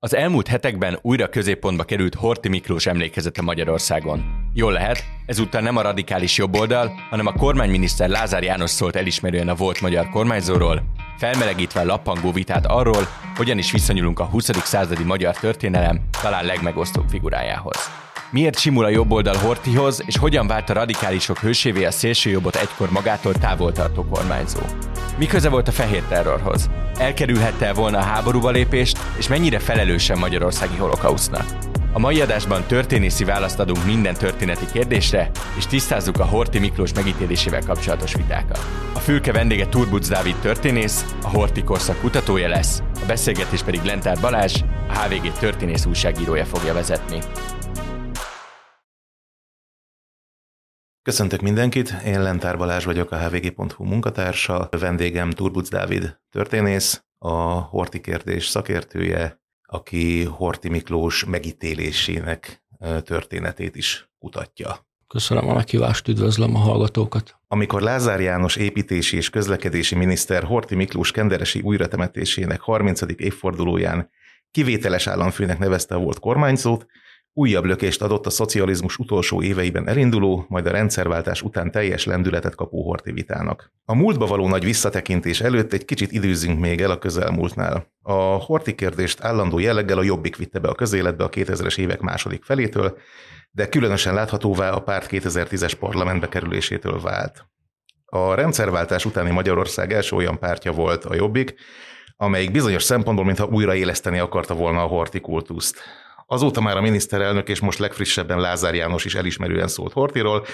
Az elmúlt hetekben újra középpontba került Horti Miklós emlékezete Magyarországon. Jól lehet, ezúttal nem a radikális jobboldal, hanem a kormányminiszter Lázár János szólt elismerően a volt magyar kormányzóról, felmelegítve a lappangó vitát arról, hogyan is viszonyulunk a 20. századi magyar történelem talán legmegosztóbb figurájához. Miért simul a jobboldal Hortihoz, és hogyan vált a radikálisok hősévé a szélsőjobbot egykor magától távol tartó kormányzó? Mi köze volt a fehér terrorhoz? Elkerülhette volna a háborúba lépést, és mennyire felelősen magyarországi holokausznak? A mai adásban történészi választ adunk minden történeti kérdésre, és tisztázzuk a Horti Miklós megítélésével kapcsolatos vitákat. A fülke vendége Turbuc Dávid történész, a Horti korszak kutatója lesz, a beszélgetés pedig Lentár Balázs, a HVG történész újságírója fogja vezetni. Köszöntök mindenkit, én Lentár Balázs vagyok, a hvg.hu munkatársa, vendégem Turbuc Dávid történész, a Horti kérdés szakértője, aki Horti Miklós megítélésének történetét is kutatja. Köszönöm a meghívást, üdvözlöm a hallgatókat. Amikor Lázár János építési és közlekedési miniszter Horti Miklós kenderesi újratemetésének 30. évfordulóján kivételes államfőnek nevezte a volt kormányzót, újabb lökést adott a szocializmus utolsó éveiben elinduló, majd a rendszerváltás után teljes lendületet kapó horti vitának. A múltba való nagy visszatekintés előtt egy kicsit időzünk még el a közelmúltnál. A horti kérdést állandó jelleggel a Jobbik vitte be a közéletbe a 2000-es évek második felétől, de különösen láthatóvá a párt 2010-es parlamentbe kerülésétől vált. A rendszerváltás utáni Magyarország első olyan pártja volt a Jobbik, amelyik bizonyos szempontból mintha újraéleszteni akarta volna a hortikultuszt. Azóta már a miniszterelnök és most legfrissebben Lázár János is elismerően szólt Hortiról.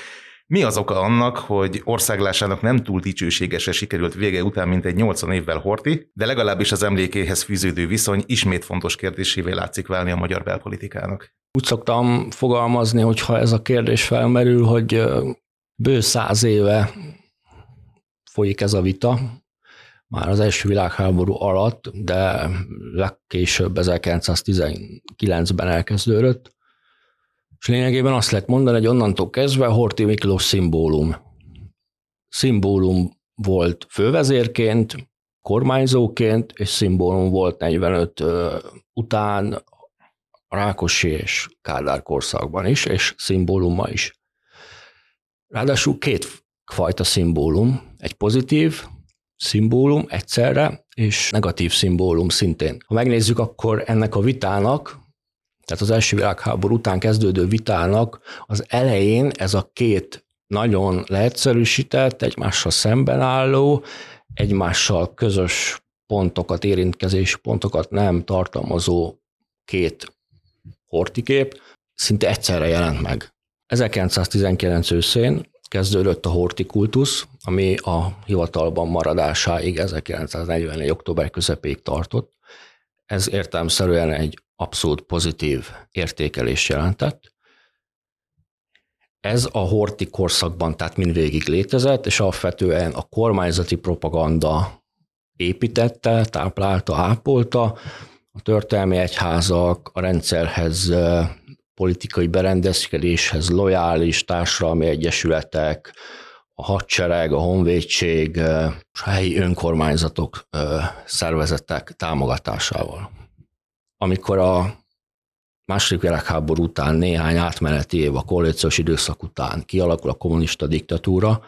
Mi az oka annak, hogy országlásának nem túl dicsőségesre sikerült vége után, mint egy 80 évvel Horti, de legalábbis az emlékéhez fűződő viszony ismét fontos kérdésévé látszik válni a magyar belpolitikának? Úgy szoktam fogalmazni, hogyha ez a kérdés felmerül, hogy bő száz éve folyik ez a vita, már az első világháború alatt, de legkésőbb 1919-ben elkezdődött, és lényegében azt lehet mondani, hogy onnantól kezdve Horti Miklós szimbólum. Szimbólum volt fővezérként, kormányzóként, és szimbólum volt 45 után Rákosi és Kádár korszakban is, és szimbóluma is. Ráadásul két fajta szimbólum, egy pozitív, szimbólum egyszerre, és negatív szimbólum szintén. Ha megnézzük, akkor ennek a vitának, tehát az első világháború után kezdődő vitának az elején ez a két nagyon leegyszerűsített, egymással szemben álló, egymással közös pontokat, érintkezési pontokat nem tartalmazó két hortikép szinte egyszerre jelent meg. 1919 őszén kezdődött a hortikultusz, ami a hivatalban maradásáig 1944. október közepéig tartott. Ez értelmszerűen egy abszolút pozitív értékelés jelentett. Ez a horti korszakban tehát mindvégig létezett, és alapvetően a kormányzati propaganda építette, táplálta, ápolta, a történelmi egyházak a rendszerhez politikai berendezkedéshez lojális társadalmi egyesületek, a hadsereg, a honvédség, a helyi önkormányzatok szervezetek támogatásával. Amikor a második világháború után néhány átmeneti év, a koalíciós időszak után kialakul a kommunista diktatúra,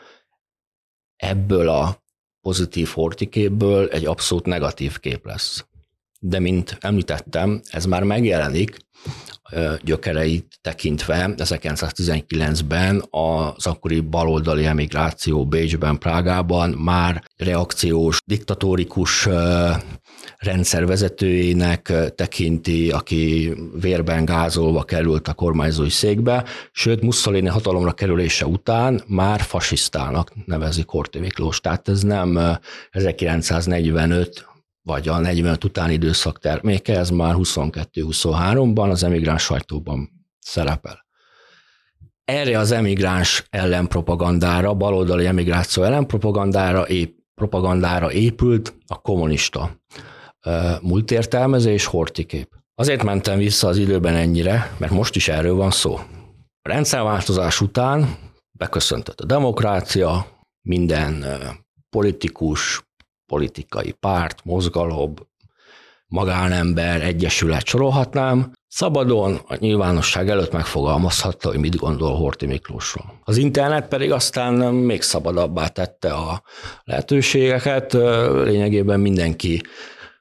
ebből a pozitív hortiképből egy abszolút negatív kép lesz. De mint említettem, ez már megjelenik gyökereit tekintve 1919-ben az akkori baloldali emigráció Bécsben, Prágában már reakciós, diktatórikus rendszervezetőjének tekinti, aki vérben gázolva került a kormányzói székbe, sőt Mussolini hatalomra kerülése után már fasisztának nevezi Korté Miklós. Tehát ez nem 1945 vagy a 45 utáni időszak terméke, ez már 22-23-ban az emigráns sajtóban szerepel. Erre az emigráns ellenpropagandára, baloldali emigráció ellenpropagandára ép, propagandára épült a kommunista múltértelmezés, hortikép. Azért mentem vissza az időben ennyire, mert most is erről van szó. A rendszerváltozás után beköszöntött a demokrácia, minden politikus, politikai párt, mozgalom magánember, egyesület sorolhatnám, szabadon a nyilvánosság előtt megfogalmazhatta, hogy mit gondol Horti Miklósról. Az internet pedig aztán még szabadabbá tette a lehetőségeket, lényegében mindenki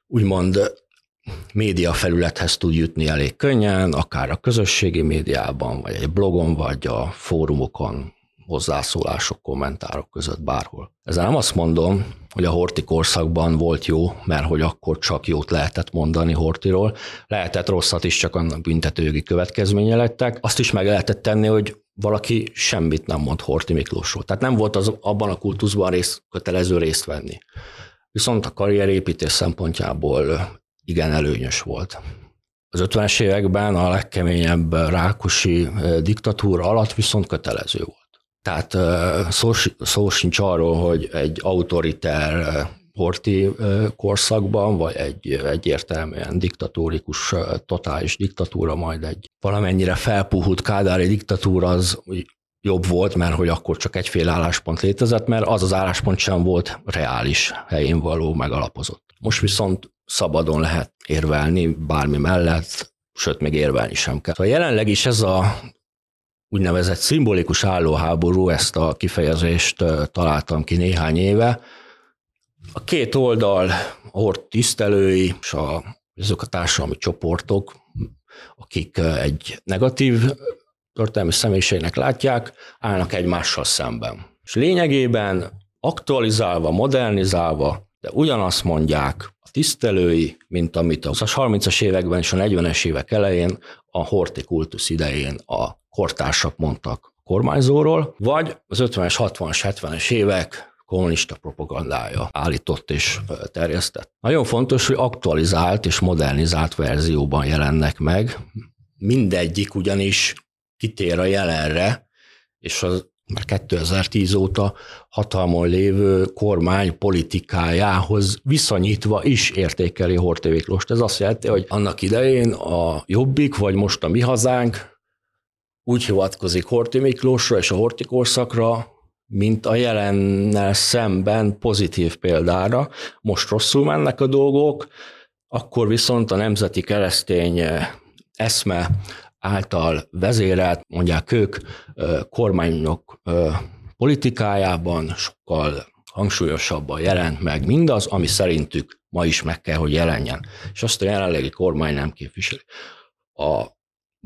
úgymond média felülethez tud jutni elég könnyen, akár a közösségi médiában, vagy egy blogon, vagy a fórumokon, hozzászólások, kommentárok között bárhol. Ezzel nem azt mondom, hogy a Horti korszakban volt jó, mert hogy akkor csak jót lehetett mondani Hortiról, lehetett rosszat is, csak annak büntetőjogi következménye lettek. Azt is meg lehetett tenni, hogy valaki semmit nem mond Horti Miklósról. Tehát nem volt az abban a kultuszban rész, kötelező részt venni. Viszont a karrierépítés szempontjából igen előnyös volt. Az 50-es években a legkeményebb rákosi diktatúra alatt viszont kötelező volt. Tehát szó, szó sincs arról, hogy egy autoriter horti korszakban, vagy egy egyértelműen diktatórikus, totális diktatúra, majd egy valamennyire felpuhult kádári diktatúra az jobb volt, mert hogy akkor csak egyféle álláspont létezett, mert az az álláspont sem volt reális, helyén való, megalapozott. Most viszont szabadon lehet érvelni bármi mellett, sőt, még érvelni sem kell. Szóval jelenleg is ez a úgynevezett szimbolikus állóháború, ezt a kifejezést találtam ki néhány éve. A két oldal, a hord tisztelői és a, azok a társadalmi csoportok, akik egy negatív történelmi személyiségnek látják, állnak egymással szemben. És lényegében aktualizálva, modernizálva, de ugyanazt mondják a tisztelői, mint amit a 30-as években és a 40-es évek elején a horti kultusz idején a kortársak mondtak a kormányzóról, vagy az 50-es, 60-as, 70-es évek kommunista propagandája állított és terjesztett. Nagyon fontos, hogy aktualizált és modernizált verzióban jelennek meg. Mindegyik ugyanis kitér a jelenre, és az már 2010 óta hatalmon lévő kormány politikájához viszonyítva is értékeli Horthy Miklóst. Ez azt jelenti, hogy annak idején a Jobbik, vagy most a Mi Hazánk úgy hivatkozik Horti Miklósra és a Horti korszakra, mint a jelennel szemben pozitív példára. Most rosszul mennek a dolgok, akkor viszont a nemzeti keresztény eszme által vezérelt, mondják ők, kormányok politikájában sokkal hangsúlyosabban jelent meg mindaz, ami szerintük ma is meg kell, hogy jelenjen. És azt a jelenlegi kormány nem képviseli. A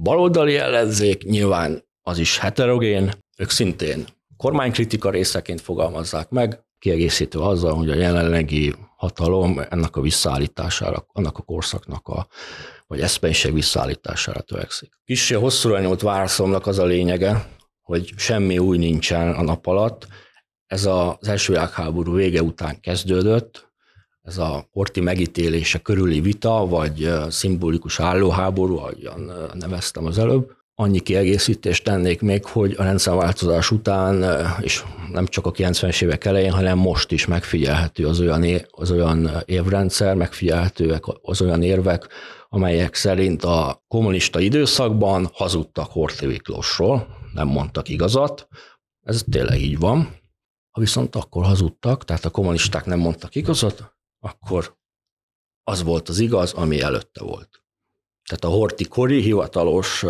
baloldali ellenzék nyilván az is heterogén, ők szintén kormánykritika részeként fogalmazzák meg, kiegészítő azzal, hogy a jelenlegi hatalom ennek a visszaállítására, annak a korszaknak a, vagy eszpenyiség visszaállítására törekszik. Kissé hosszúra nyúlt válaszomnak az a lényege, hogy semmi új nincsen a nap alatt. Ez az első világháború vége után kezdődött, ez a porti megítélése körüli vita, vagy szimbolikus állóháború, ahogyan neveztem az előbb. Annyi kiegészítést tennék még, hogy a rendszerváltozás után, és nem csak a 90-es évek elején, hanem most is megfigyelhető az olyan, az olyan évrendszer, megfigyelhetőek az olyan érvek, amelyek szerint a kommunista időszakban hazudtak Horthy Miklósról, nem mondtak igazat. Ez tényleg így van. Ha viszont akkor hazudtak, tehát a kommunisták nem mondtak igazat, akkor az volt az igaz, ami előtte volt. Tehát a Horti kori hivatalos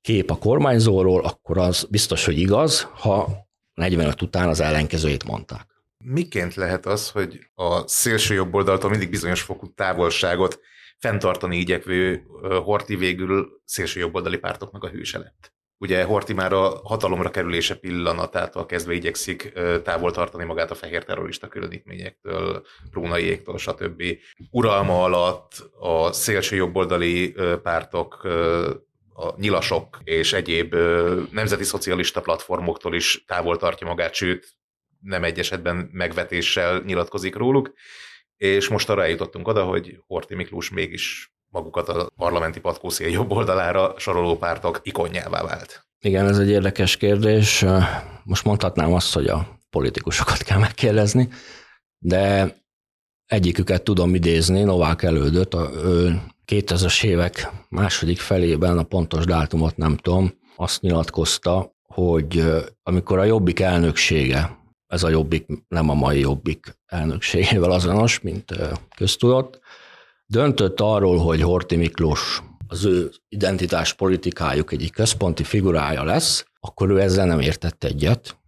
kép a kormányzóról, akkor az biztos, hogy igaz, ha 45 után az ellenkezőjét mondták. Miként lehet az, hogy a szélső jobb oldaltól mindig bizonyos fokú távolságot fenntartani igyekvő Horti végül szélső jobboldali pártoknak a hőse lett? Ugye Horti már a hatalomra kerülése pillanatától kezdve igyekszik távol tartani magát a fehér terrorista különítményektől, prónaiéktól, stb. Uralma alatt a szélső jobboldali pártok a nyilasok és egyéb nemzeti szocialista platformoktól is távol tartja magát, sőt, nem egy esetben megvetéssel nyilatkozik róluk, és most arra jutottunk oda, hogy Horti Miklós mégis magukat a parlamenti patkószél jobb oldalára soroló pártok ikonjává vált. Igen, ez egy érdekes kérdés. Most mondhatnám azt, hogy a politikusokat kell megkérdezni, de egyiküket tudom idézni, Novák elődött, a 2000-es évek második felében, a pontos dátumot nem tudom, azt nyilatkozta, hogy amikor a Jobbik elnöksége, ez a Jobbik nem a mai Jobbik elnökségével azonos, mint köztudott, döntött arról, hogy Horti Miklós az ő identitás politikájuk egyik központi figurája lesz, akkor ő ezzel nem értett egyet,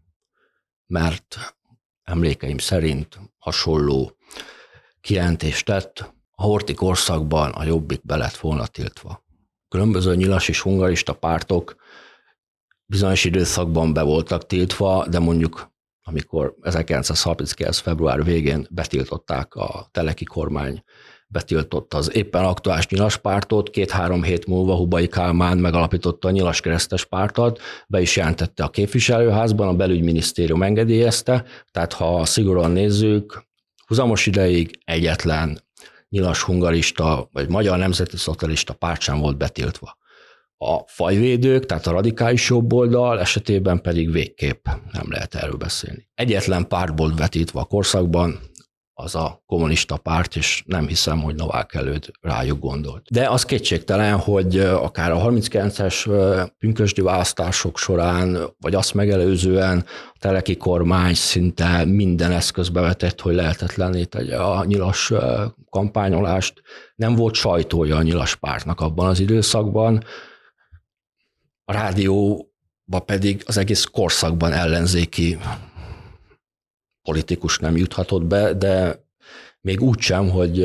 mert emlékeim szerint hasonló kijelentést tett, a Horti korszakban a jobbik be lett volna tiltva. Különböző nyilas és hungarista pártok bizonyos időszakban be voltak tiltva, de mondjuk amikor 1939. február végén betiltották a teleki kormány betiltotta az éppen aktuális nyilas pártot, két-három hét múlva Hubai Kálmán megalapította a nyilas keresztes pártot, be is jelentette a képviselőházban, a belügyminisztérium engedélyezte, tehát ha szigorúan nézzük, huzamos ideig egyetlen nyilas hungarista vagy magyar nemzeti szocialista párt sem volt betiltva. A fajvédők, tehát a radikális jobboldal esetében pedig végképp nem lehet erről beszélni. Egyetlen párt volt vetítve a korszakban, az a kommunista párt, és nem hiszem, hogy Novák előtt rájuk gondolt. De az kétségtelen, hogy akár a 39-es pünkösdi választások során, vagy azt megelőzően a teleki kormány szinte minden eszközbe vetett, hogy lehetetlenné tegye a nyilas kampányolást. Nem volt sajtója a nyilas pártnak abban az időszakban. A rádióba pedig az egész korszakban ellenzéki politikus nem juthatott be, de még úgy sem, hogy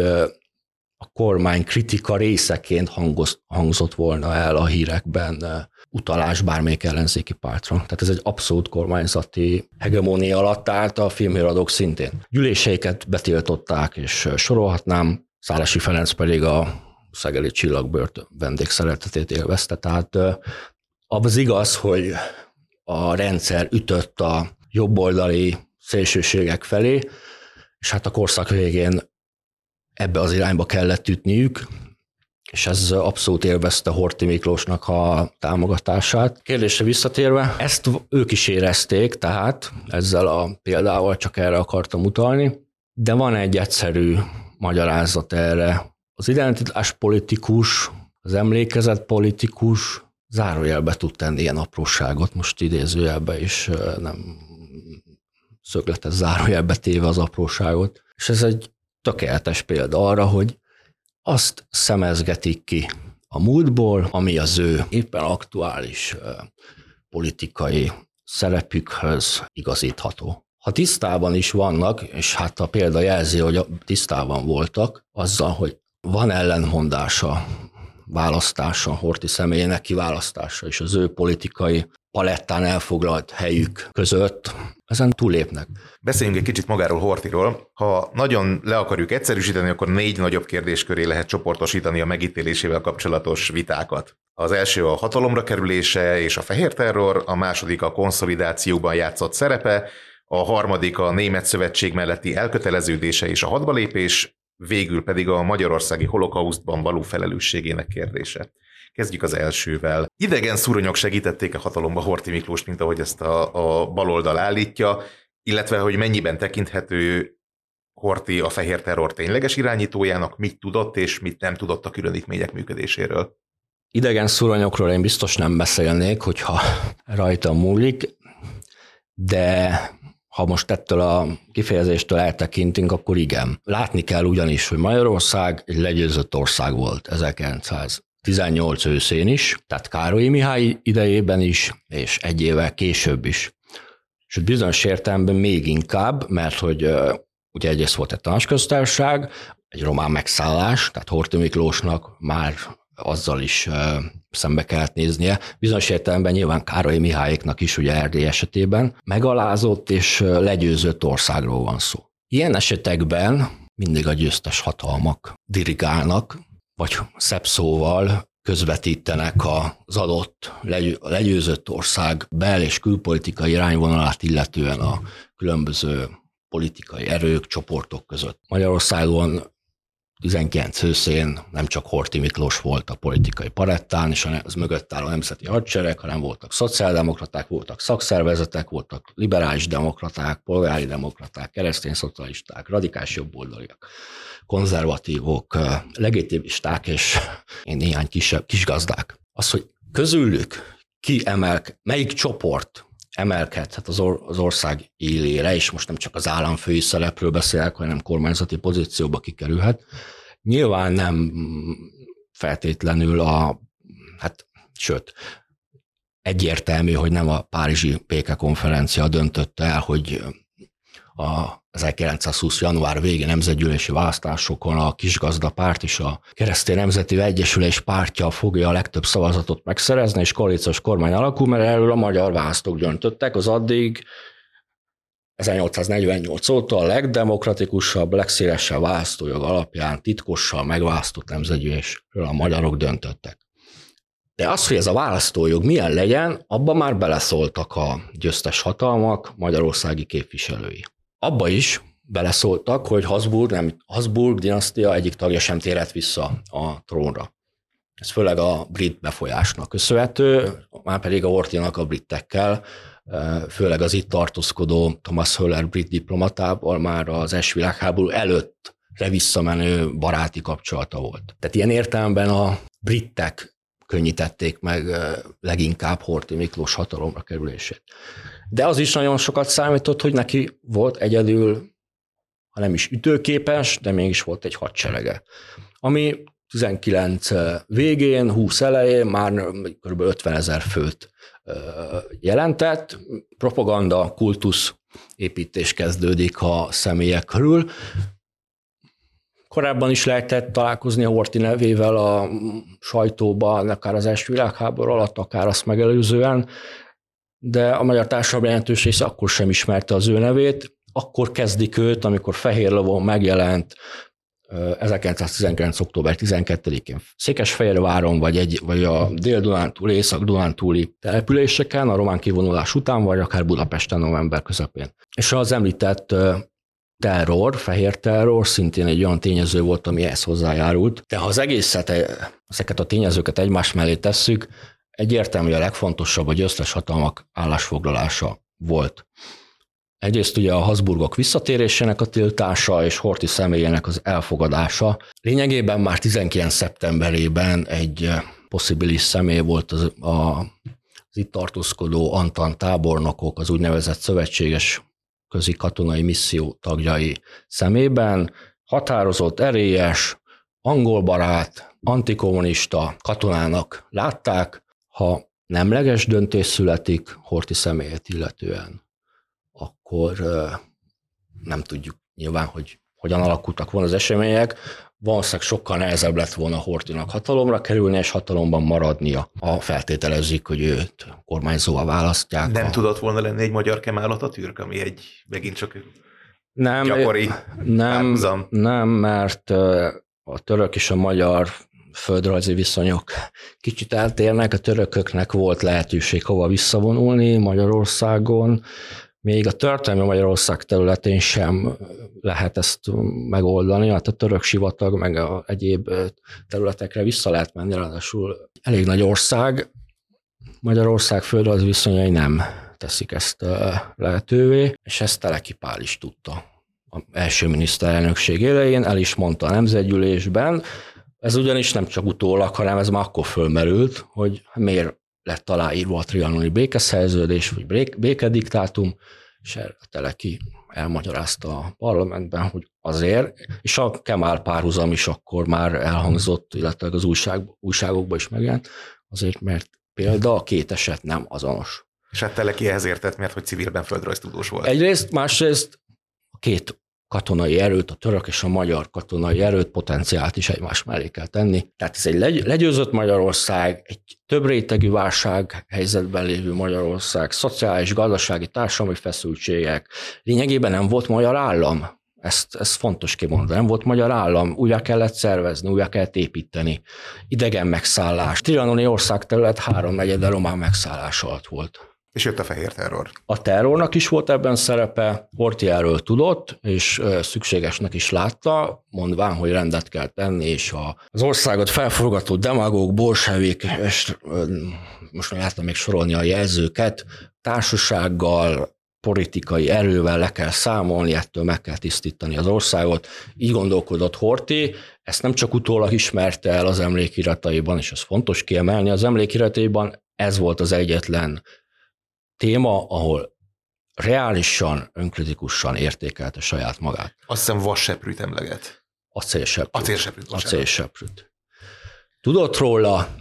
a kormány kritika részeként hangoz, hangzott volna el a hírekben utalás bármelyik ellenzéki pártra. Tehát ez egy abszolút kormányzati hegemónia alatt állt a filmhíradók szintén. Gyűléseiket betiltották, és sorolhatnám, Szálasi Ferenc pedig a Szegeli Csillagbört vendégszeretetét élvezte. Tehát az igaz, hogy a rendszer ütött a jobboldali szélsőségek felé, és hát a korszak végén ebbe az irányba kellett ütniük, és ez abszolút élvezte Horti Miklósnak a támogatását. Kérdésre visszatérve, ezt ők is érezték, tehát ezzel a példával csak erre akartam utalni, de van egy egyszerű magyarázat erre. Az identitás politikus, az emlékezet politikus zárójelbe tud tenni ilyen apróságot, most idézőjelbe is nem szögletes zárójelbe téve az apróságot. És ez egy tökéletes példa arra, hogy azt szemezgetik ki a múltból, ami az ő éppen aktuális politikai szerepükhöz igazítható. Ha tisztában is vannak, és hát a példa jelzi, hogy tisztában voltak, azzal, hogy van ellentmondása választása, Horti személyének kiválasztása és az ő politikai palettán elfoglalt helyük között, ezen túlépnek. Beszéljünk egy kicsit magáról Hortiról. Ha nagyon le akarjuk egyszerűsíteni, akkor négy nagyobb kérdés köré lehet csoportosítani a megítélésével kapcsolatos vitákat. Az első a hatalomra kerülése és a fehér terror, a második a konszolidációban játszott szerepe, a harmadik a Német Szövetség melletti elköteleződése és a hadbalépés, végül pedig a magyarországi holokausztban való felelősségének kérdése. Kezdjük az elsővel. Idegen szuronyok segítették a hatalomba Horti Miklós, mint ahogy ezt a, a baloldal állítja, illetve hogy mennyiben tekinthető Horti a fehér terror tényleges irányítójának, mit tudott és mit nem tudott a különítmények működéséről. Idegen szuronyokról én biztos nem beszélnék, hogyha rajta múlik, de ha most ettől a kifejezéstől eltekintünk, akkor igen. Látni kell ugyanis, hogy Magyarország egy legyőzött ország volt 1918 őszén is, tehát Károly Mihály idejében is, és egy évvel később is. És bizonyos értelemben még inkább, mert hogy ugye egyrészt volt egy tanácsköztársaság, egy román megszállás, tehát Horthy Miklósnak már azzal is szembe kellett néznie. Bizonyos értelemben nyilván Károly Mihályéknak is, ugye Erdély esetében, megalázott és legyőzött országról van szó. Ilyen esetekben mindig a győztes hatalmak dirigálnak, vagy szebb szóval közvetítenek az adott legyőzött ország bel- és külpolitikai irányvonalát illetően a különböző politikai erők, csoportok között. Magyarországon 19 őszén nem csak Horti Miklós volt a politikai parettán, és az mögött álló nemzeti hadsereg, hanem voltak szociáldemokraták, voltak szakszervezetek, voltak liberális demokraták, polgári demokraták, keresztény szocialisták, radikális jobboldaliak, konzervatívok, legitimisták és én néhány kisebb, kisgazdák. Az, hogy közülük ki emel, melyik csoport emelkedhet az, or- az ország élére, és most nem csak az államfői szerepről beszélek, hanem kormányzati pozícióba kikerülhet, Nyilván nem feltétlenül a, hát sőt, egyértelmű, hogy nem a Párizsi Péke konferencia döntötte el, hogy a 1920. január végi nemzetgyűlési választásokon a kisgazdapárt és a Keresztény Nemzeti Egyesülés pártja fogja a legtöbb szavazatot megszerezni, és koalíciós kormány alakul, mert erről a magyar választók döntöttek, az addig 1848 óta a legdemokratikusabb, legszélesebb választójog alapján titkossal megválasztott nemzetgyűlésről a magyarok döntöttek. De az, hogy ez a választójog milyen legyen, abban már beleszóltak a győztes hatalmak, magyarországi képviselői. Abba is beleszóltak, hogy Habsburg, nem, Habsburg dinasztia egyik tagja sem térhet vissza a trónra. Ez főleg a brit befolyásnak köszönhető, már pedig a Ortinak a britekkel, főleg az itt tartózkodó Thomas Höller brit diplomatával már az első világháború előttre visszamenő baráti kapcsolata volt. Tehát ilyen értelemben a britek könnyítették meg leginkább Horti Miklós hatalomra kerülését. De az is nagyon sokat számított, hogy neki volt egyedül, ha nem is ütőképes, de mégis volt egy hadserege, ami 19 végén, 20 elején már kb. 50 ezer főt jelentett. Propaganda, kultusz építés kezdődik a személyek körül. Korábban is lehetett találkozni a Horti nevével a sajtóban, akár az első világháború alatt, akár azt megelőzően, de a magyar társadalom jelentős része akkor sem ismerte az ő nevét. Akkor kezdik őt, amikor Fehér Lovon megjelent 1919. október 12-én Székesfehérváron, vagy, egy, vagy a Dél-Dunántúli, Észak-Dunántúli településeken, a román kivonulás után, vagy akár Budapesten november közepén. És az említett terror, fehér terror szintén egy olyan tényező volt, ami ehhez hozzájárult. De ha az egészet, ezeket a tényezőket egymás mellé tesszük, egyértelmű, a legfontosabb a győztes hatalmak állásfoglalása volt. Egyrészt ugye a Habsburgok visszatérésének a tiltása és Horti személyének az elfogadása. Lényegében már 19. szeptemberében egy possibilis személy volt az, a, az itt tartózkodó Antan tábornokok, az úgynevezett szövetséges közi katonai misszió tagjai szemében. Határozott, erélyes, angolbarát, antikommunista katonának látták, ha nemleges döntés születik Horti személyét illetően, akkor nem tudjuk nyilván, hogy hogyan alakultak volna az események, valószínűleg sokkal nehezebb lett volna Hortinak hatalomra kerülni, és hatalomban maradnia. A feltételezik, hogy őt kormányzóval választják. Nem a... tudott volna lenni egy magyar Kemal Atatürk, ami egy megint csak nem, gyakori nem, párhuzam. nem, mert a török és a magyar földrajzi viszonyok. Kicsit eltérnek, a törököknek volt lehetőség hova visszavonulni Magyarországon, még a történelmi Magyarország területén sem lehet ezt megoldani, hát a török sivatag, meg a egyéb területekre vissza lehet menni, ráadásul elég nagy ország, Magyarország földrajzi viszonyai nem teszik ezt lehetővé, és ezt Teleki Pál is tudta. A első miniszterelnökség élején el is mondta a nemzetgyűlésben, ez ugyanis nem csak utólag, hanem ez már akkor fölmerült, hogy miért lett aláírva a trianoni békeszerződés, vagy békediktátum, és erre Teleki elmagyarázta a parlamentben, hogy azért, és a Kemál párhuzam is akkor már elhangzott, illetve az újság, újságokban is megjelent, azért, mert példa a két eset nem azonos. És hát Teleki ehhez értett, mert hogy civilben földrajztudós volt. Egyrészt, másrészt a két katonai erőt, a török és a magyar katonai erőt, potenciált is egymás mellé kell tenni. Tehát ez egy legyőzött Magyarország, egy több rétegű válság helyzetben lévő Magyarország, szociális, gazdasági, társadalmi feszültségek. Lényegében nem volt magyar állam. Ezt, ezt fontos kimondani. Nem volt magyar állam, újra kellett szervezni, újra kellett építeni. Idegen megszállás. Trianoni ország terület három negyede román megszállás alatt volt. És jött a fehér terror. A terrornak is volt ebben szerepe, Horti erről tudott, és szükségesnek is látta, mondván, hogy rendet kell tenni, és az országot felforgató demagóg, bolsevik, és most már láttam még sorolni a jelzőket, társasággal, politikai erővel le kell számolni, ettől meg kell tisztítani az országot. Így gondolkodott Horti, ezt nem csak utólag ismerte el az emlékirataiban, és ez fontos kiemelni, az emlékirataiban ez volt az egyetlen téma, ahol reálisan, önkritikusan értékelte saját magát. Azt hiszem vasseprűt emleget. Acélseprűt. Acélseprűt. Acélseprűt. Tudott róla,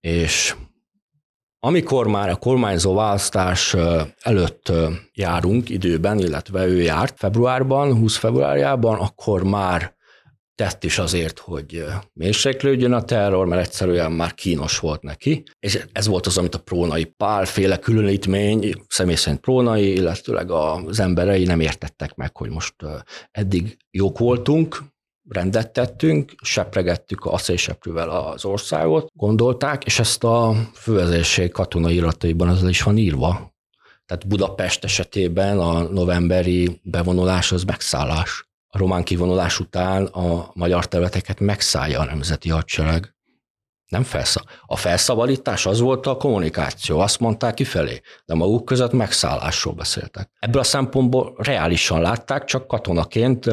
és amikor már a kormányzó választás előtt járunk időben, illetve ő járt februárban, 20 februárjában, akkor már tett is azért, hogy mérséklődjön a terror, mert egyszerűen már kínos volt neki. És ez volt az, amit a prónai pál féle különítmény, személy szerint prónai, illetőleg az emberei nem értettek meg, hogy most eddig jók voltunk, rendet tettünk, sepregettük a acélseprűvel az országot, gondolták, és ezt a fővezérség katonai irataiban az is van írva. Tehát Budapest esetében a novemberi bevonulás az megszállás a román kivonulás után a magyar területeket megszállja a nemzeti hadsereg. Nem felszab. A felszabadítás az volt a kommunikáció, azt mondták kifelé, de maguk között megszállásról beszéltek. Ebből a szempontból reálisan látták, csak katonaként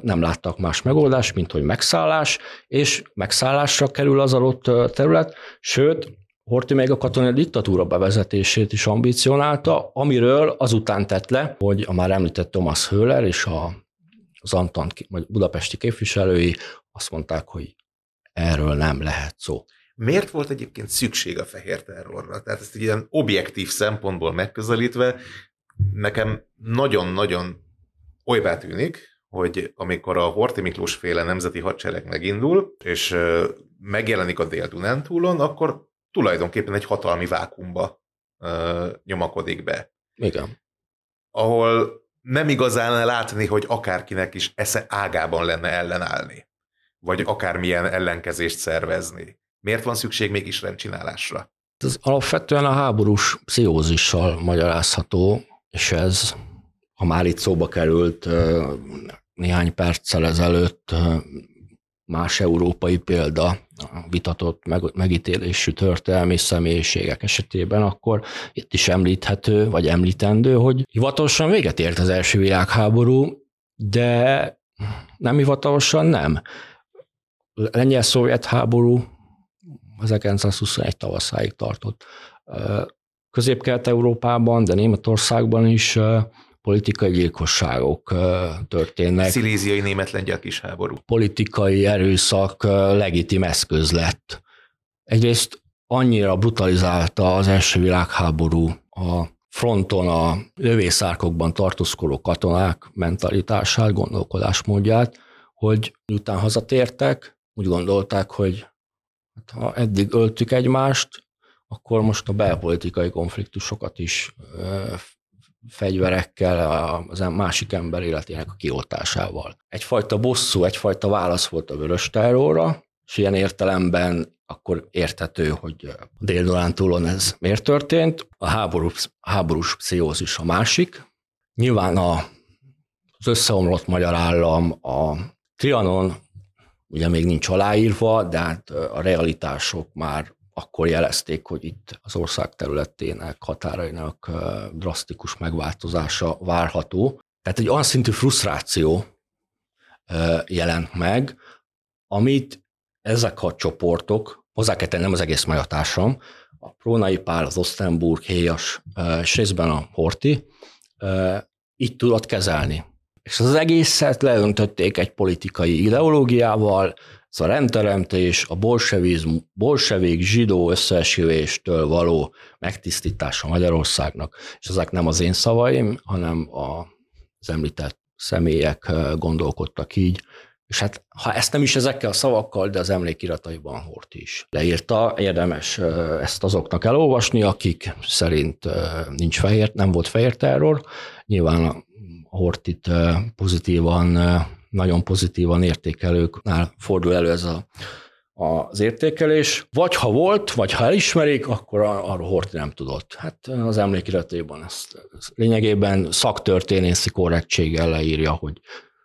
nem láttak más megoldást, mint hogy megszállás, és megszállásra kerül az adott terület, sőt, Horthy még a katonai diktatúra bevezetését is ambicionálta, amiről azután tett le, hogy a már említett Thomas Höller és a az Antant vagy budapesti képviselői azt mondták, hogy erről nem lehet szó. Miért volt egyébként szükség a fehér terrorra? Tehát ezt egy ilyen objektív szempontból megközelítve nekem nagyon-nagyon olybá tűnik, hogy amikor a Horti Miklós féle nemzeti hadsereg megindul, és megjelenik a Dél-Dunántúlon, akkor tulajdonképpen egy hatalmi vákumba nyomakodik be. Igen. Ahol nem igazán látni, hogy akárkinek is esze ágában lenne ellenállni, vagy akármilyen ellenkezést szervezni. Miért van szükség mégis rendcsinálásra? Ez alapvetően a háborús pszichózissal magyarázható, és ez, ha már itt szóba került néhány perccel ezelőtt, más európai példa vitatott meg, megítélésű történelmi személyiségek esetében, akkor itt is említhető, vagy említendő, hogy hivatalosan véget ért az első világháború, de nem hivatalosan nem. Lengyel-szovjet háború 1921 tavaszáig tartott. Közép-kelet-európában, de Németországban is politikai gyilkosságok történnek. Sziléziai német-lengyel kis háború. Politikai erőszak legitim eszköz lett. Egyrészt annyira brutalizálta az első világháború a fronton a lövészárkokban tartózkodó katonák mentalitását, gondolkodásmódját, hogy miután hazatértek, úgy gondolták, hogy hát, ha eddig öltük egymást, akkor most a belpolitikai konfliktusokat is fegyverekkel, az másik ember életének a kioltásával. Egyfajta bosszú, egyfajta válasz volt a vörös terrorra, és ilyen értelemben akkor érthető, hogy a dél túlon ez miért történt. A háborús, háborús pszichózis a másik. Nyilván a, az összeomlott magyar állam, a Trianon ugye még nincs aláírva, de hát a realitások már akkor jelezték, hogy itt az ország területének, határainak drasztikus megváltozása várható. Tehát egy olyan szintű frusztráció jelent meg, amit ezek a csoportok, hozzá kell tenni, nem az egész majatársam, a Prónai Pál, az Osztenburg, Héjas, és részben a Horti, így tudott kezelni. És az egészet leöntötték egy politikai ideológiával, ez a rendteremtés, a bolsevik zsidó összeesküvéstől való megtisztítása Magyarországnak, és ezek nem az én szavaim, hanem az említett személyek gondolkodtak így, és hát ha ezt nem is ezekkel a szavakkal, de az emlékirataiban Hort is. Leírta, érdemes ezt azoknak elolvasni, akik szerint nincs fehér, nem volt fehér terror. Nyilván a Hortit pozitívan nagyon pozitívan értékelőknál fordul elő ez a, az értékelés. Vagy ha volt, vagy ha elismerik, akkor arról Horti nem tudott. Hát az emlékiratében ezt lényegében szaktörténészi korrektséggel leírja, hogy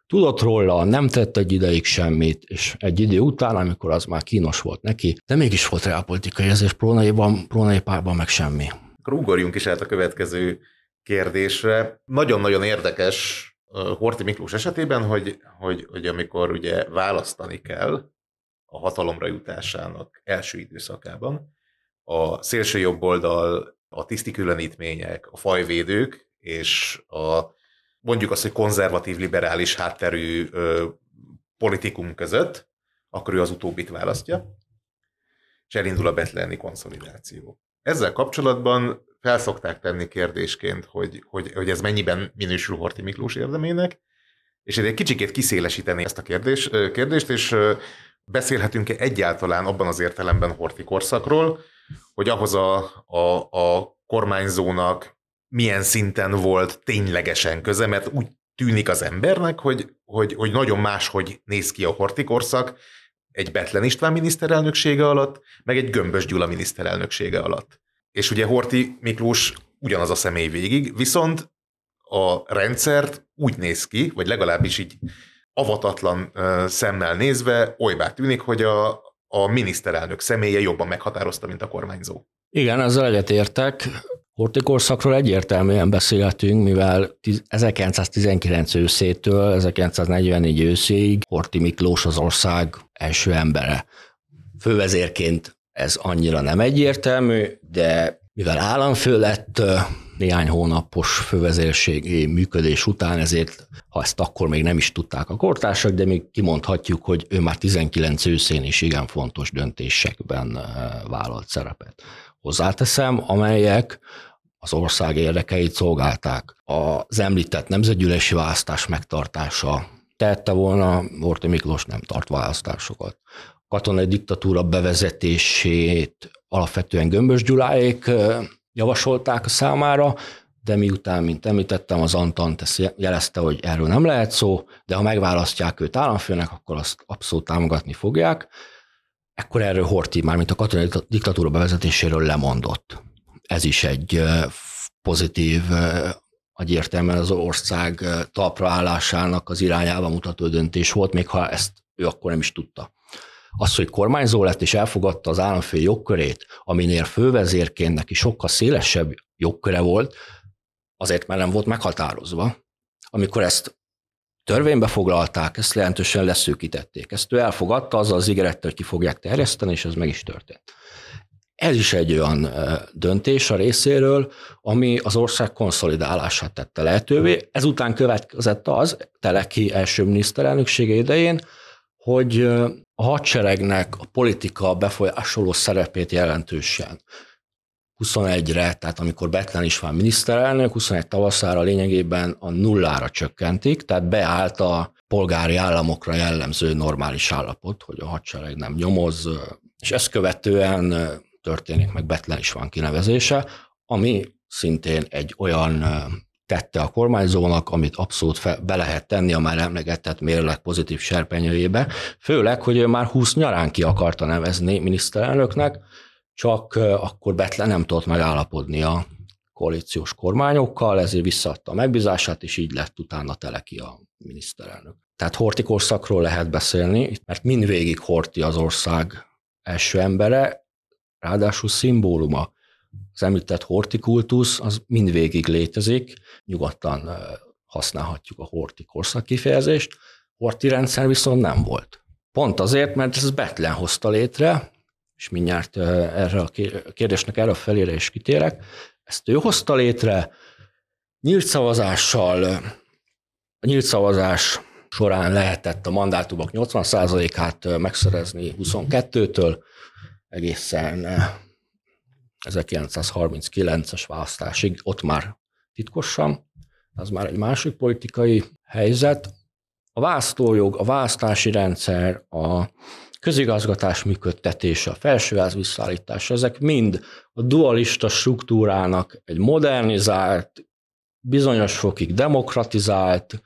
tudott róla, nem tett egy ideig semmit, és egy idő után, amikor az már kínos volt neki, de mégis volt reálpolitikai érzés Prónaiban, Prónai párban meg semmi. Akkor ugorjunk is át a következő kérdésre. Nagyon-nagyon érdekes Horti Miklós esetében, hogy, hogy, hogy amikor ugye választani kell a hatalomra jutásának első időszakában, a szélső jobb oldal, a tisztikülönítmények, a fajvédők és a mondjuk azt, hogy konzervatív, liberális hátterű ö, politikum között, akkor ő az utóbbit választja, és elindul a betleni konszolidáció. Ezzel kapcsolatban felszokták tenni kérdésként, hogy, hogy, hogy ez mennyiben minősül Horti Miklós érdemének, és egy kicsikét kiszélesíteni ezt a kérdés, kérdést, és beszélhetünk-e egyáltalán abban az értelemben Horti korszakról, hogy ahhoz a, a, a kormányzónak milyen szinten volt ténylegesen köze, mert úgy tűnik az embernek, hogy, hogy, hogy nagyon máshogy néz ki a Horti korszak, egy Betlen István miniszterelnöksége alatt, meg egy Gömbös Gyula miniszterelnöksége alatt. És ugye Horti Miklós ugyanaz a személy végig, viszont a rendszert úgy néz ki, vagy legalábbis így avatatlan szemmel nézve olybá tűnik, hogy a, a miniszterelnök személye jobban meghatározta, mint a kormányzó. Igen, ezzel egyetértek. Hortikorszakról egyértelműen beszélhetünk, mivel 1919 őszétől 1944 őszéig Horti Miklós az ország első embere. Fővezérként ez annyira nem egyértelmű, de mivel államfő lett néhány hónapos fővezérségi működés után, ezért ha ezt akkor még nem is tudták a kortársak, de még kimondhatjuk, hogy ő már 19 őszén is igen fontos döntésekben vállalt szerepet. Hozzáteszem, amelyek az ország érdekeit szolgálták. Az említett nemzetgyűlési választás megtartása tette volna, Horthy Miklós nem tart választásokat. Katonai diktatúra bevezetését alapvetően Gömbös Gyuláék javasolták számára, de miután, mint említettem, az Antant ezt jelezte, hogy erről nem lehet szó, de ha megválasztják őt államfőnek, akkor azt abszolút támogatni fogják. Ekkor erről Horti már, mint a katonai diktatúra bevezetéséről lemondott ez is egy pozitív, egyértelműen az ország talpra az irányába mutató döntés volt, még ha ezt ő akkor nem is tudta. Az, hogy kormányzó lett és elfogadta az államfő jogkörét, aminél fővezérként neki sokkal szélesebb jogköre volt, azért már nem volt meghatározva. Amikor ezt törvénybe foglalták, ezt lehetősen leszűkítették. Ezt ő elfogadta, azzal az ígérettel, hogy ki fogják terjeszteni, és ez meg is történt. Ez is egy olyan döntés a részéről, ami az ország konszolidálását tette lehetővé. Ezután következett az, Teleki első miniszterelnöksége idején, hogy a hadseregnek a politika befolyásoló szerepét jelentősen. 21-re, tehát amikor Betlen is van miniszterelnök, 21 tavaszára lényegében a nullára csökkentik, tehát beállt a polgári államokra jellemző normális állapot, hogy a hadsereg nem nyomoz, és ezt követően történik, meg Betlen is van kinevezése, ami szintén egy olyan tette a kormányzónak, amit abszolút fe, be lehet tenni a már emlegetett mérleg pozitív serpenyőjébe, főleg, hogy ő már 20 nyarán ki akarta nevezni miniszterelnöknek, csak akkor Betlen nem tudott megállapodni a koalíciós kormányokkal, ezért visszaadta a megbízását, és így lett utána Teleki a miniszterelnök. Tehát Horti korszakról lehet beszélni, mert mindvégig Horti az ország első embere, ráadásul szimbóluma. Az említett hortikultusz az mindvégig létezik, nyugodtan használhatjuk a horti korszak kifejezést, horti rendszer viszont nem volt. Pont azért, mert ez Betlen hozta létre, és mindjárt erre a kérdésnek erre a felére is kitérek, ezt ő hozta létre, nyílt szavazással, a nyílt szavazás során lehetett a mandátumok 80%-át megszerezni 22-től, egészen 1939-es eh, választásig, ott már titkosan, az már egy másik politikai helyzet. A választójog, a választási rendszer, a közigazgatás működtetése, a felsőház visszaállítása, ezek mind a dualista struktúrának egy modernizált, bizonyos fokig demokratizált,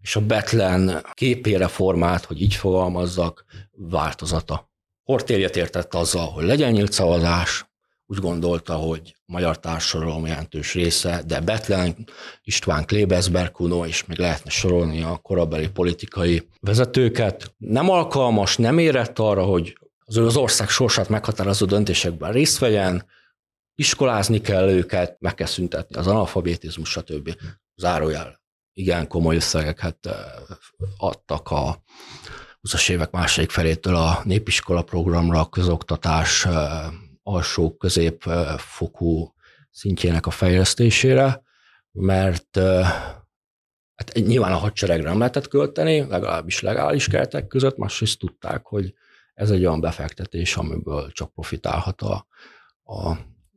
és a Betlen képére formált, hogy így fogalmazzak, változata. Hortérjet értett azzal, hogy legyen nyílt szavazás, úgy gondolta, hogy a magyar társadalom jelentős része, de Betlen, István Klebesberg Kuno, és még lehetne sorolni a korabeli politikai vezetőket. Nem alkalmas, nem érett arra, hogy az, az ország sorsát meghatározó döntésekben részt vegyen, iskolázni kell őket, meg kell szüntetni az analfabetizmus, stb. Zárójel. Igen komoly összegeket eh, adtak a 20-as évek második felétől a népiskola programra, a közoktatás alsó középfokú szintjének a fejlesztésére, mert Hát nyilván a hadseregre nem lehetett költeni, legalábbis legális keretek között, másrészt tudták, hogy ez egy olyan befektetés, amiből csak profitálhat a, a,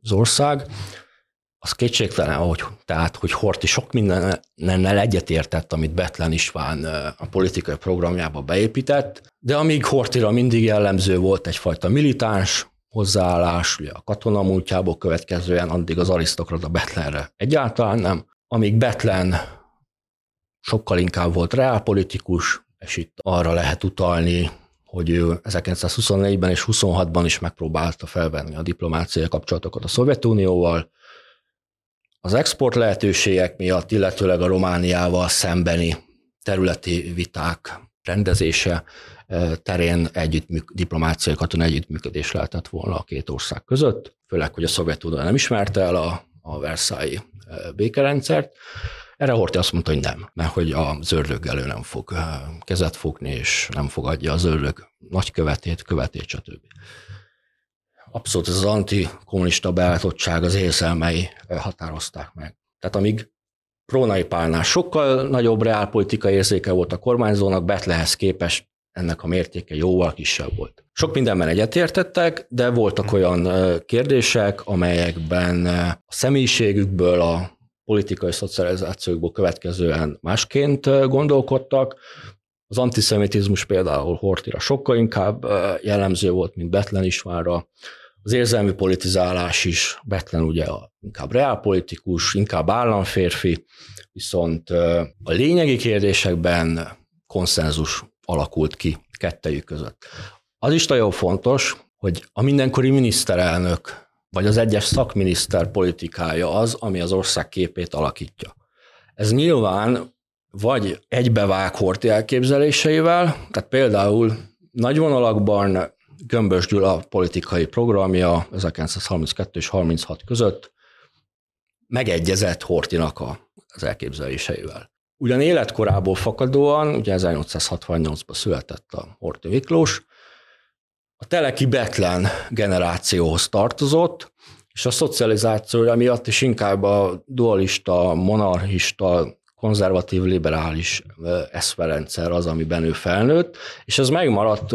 az ország. Az kétségtelen, hogy, tehát, hogy Horti sok mindennel egyetértett, amit Betlen István a politikai programjába beépített, de amíg Hortira mindig jellemző volt egyfajta militáns hozzáállás, ugye a katona múltjából következően, addig az arisztokrata Betlenre egyáltalán nem. Amíg Betlen sokkal inkább volt reálpolitikus, és itt arra lehet utalni, hogy ő 1924-ben és 26-ban is megpróbálta felvenni a diplomáciai kapcsolatokat a Szovjetunióval, az export lehetőségek miatt, illetőleg a Romániával szembeni területi viták rendezése terén együtt, diplomáciai katona együttműködés lehetett volna a két ország között, főleg, hogy a Szovjetunió nem ismerte el a, a Versailles békerendszert. Erre Horthy azt mondta, hogy nem, mert hogy a zördöggel ő nem fog kezet fogni, és nem fogadja az zördög nagykövetét, követét, stb. Abszolút ez az antikommunista beállítottság az érzelmei határozták meg. Tehát amíg Prónai Pálnál sokkal nagyobb reálpolitikai érzéke volt a kormányzónak, Betlehez képest ennek a mértéke jóval kisebb volt. Sok mindenben egyetértettek, de voltak olyan kérdések, amelyekben a személyiségükből, a politikai szocializációkból következően másként gondolkodtak. Az antiszemitizmus például Hortira sokkal inkább jellemző volt, mint Betlen Istvánra. Az érzelmi politizálás is, Betlen ugye inkább reálpolitikus, inkább államférfi, viszont a lényegi kérdésekben konszenzus alakult ki kettejük között. Az is nagyon fontos, hogy a mindenkori miniszterelnök vagy az egyes szakminiszter politikája az, ami az ország képét alakítja. Ez nyilván vagy egybevág Horti elképzeléseivel, tehát például nagy vonalakban Gömbös Gyula politikai programja 1932 és 36 között megegyezett Hortinak az elképzeléseivel. Ugyan életkorából fakadóan, ugye 1868-ban született a Horti Miklós, a Teleki Betlen generációhoz tartozott, és a szocializációja miatt is inkább a dualista, monarchista, konzervatív, liberális eszferendszer az, amiben ő felnőtt, és ez megmaradt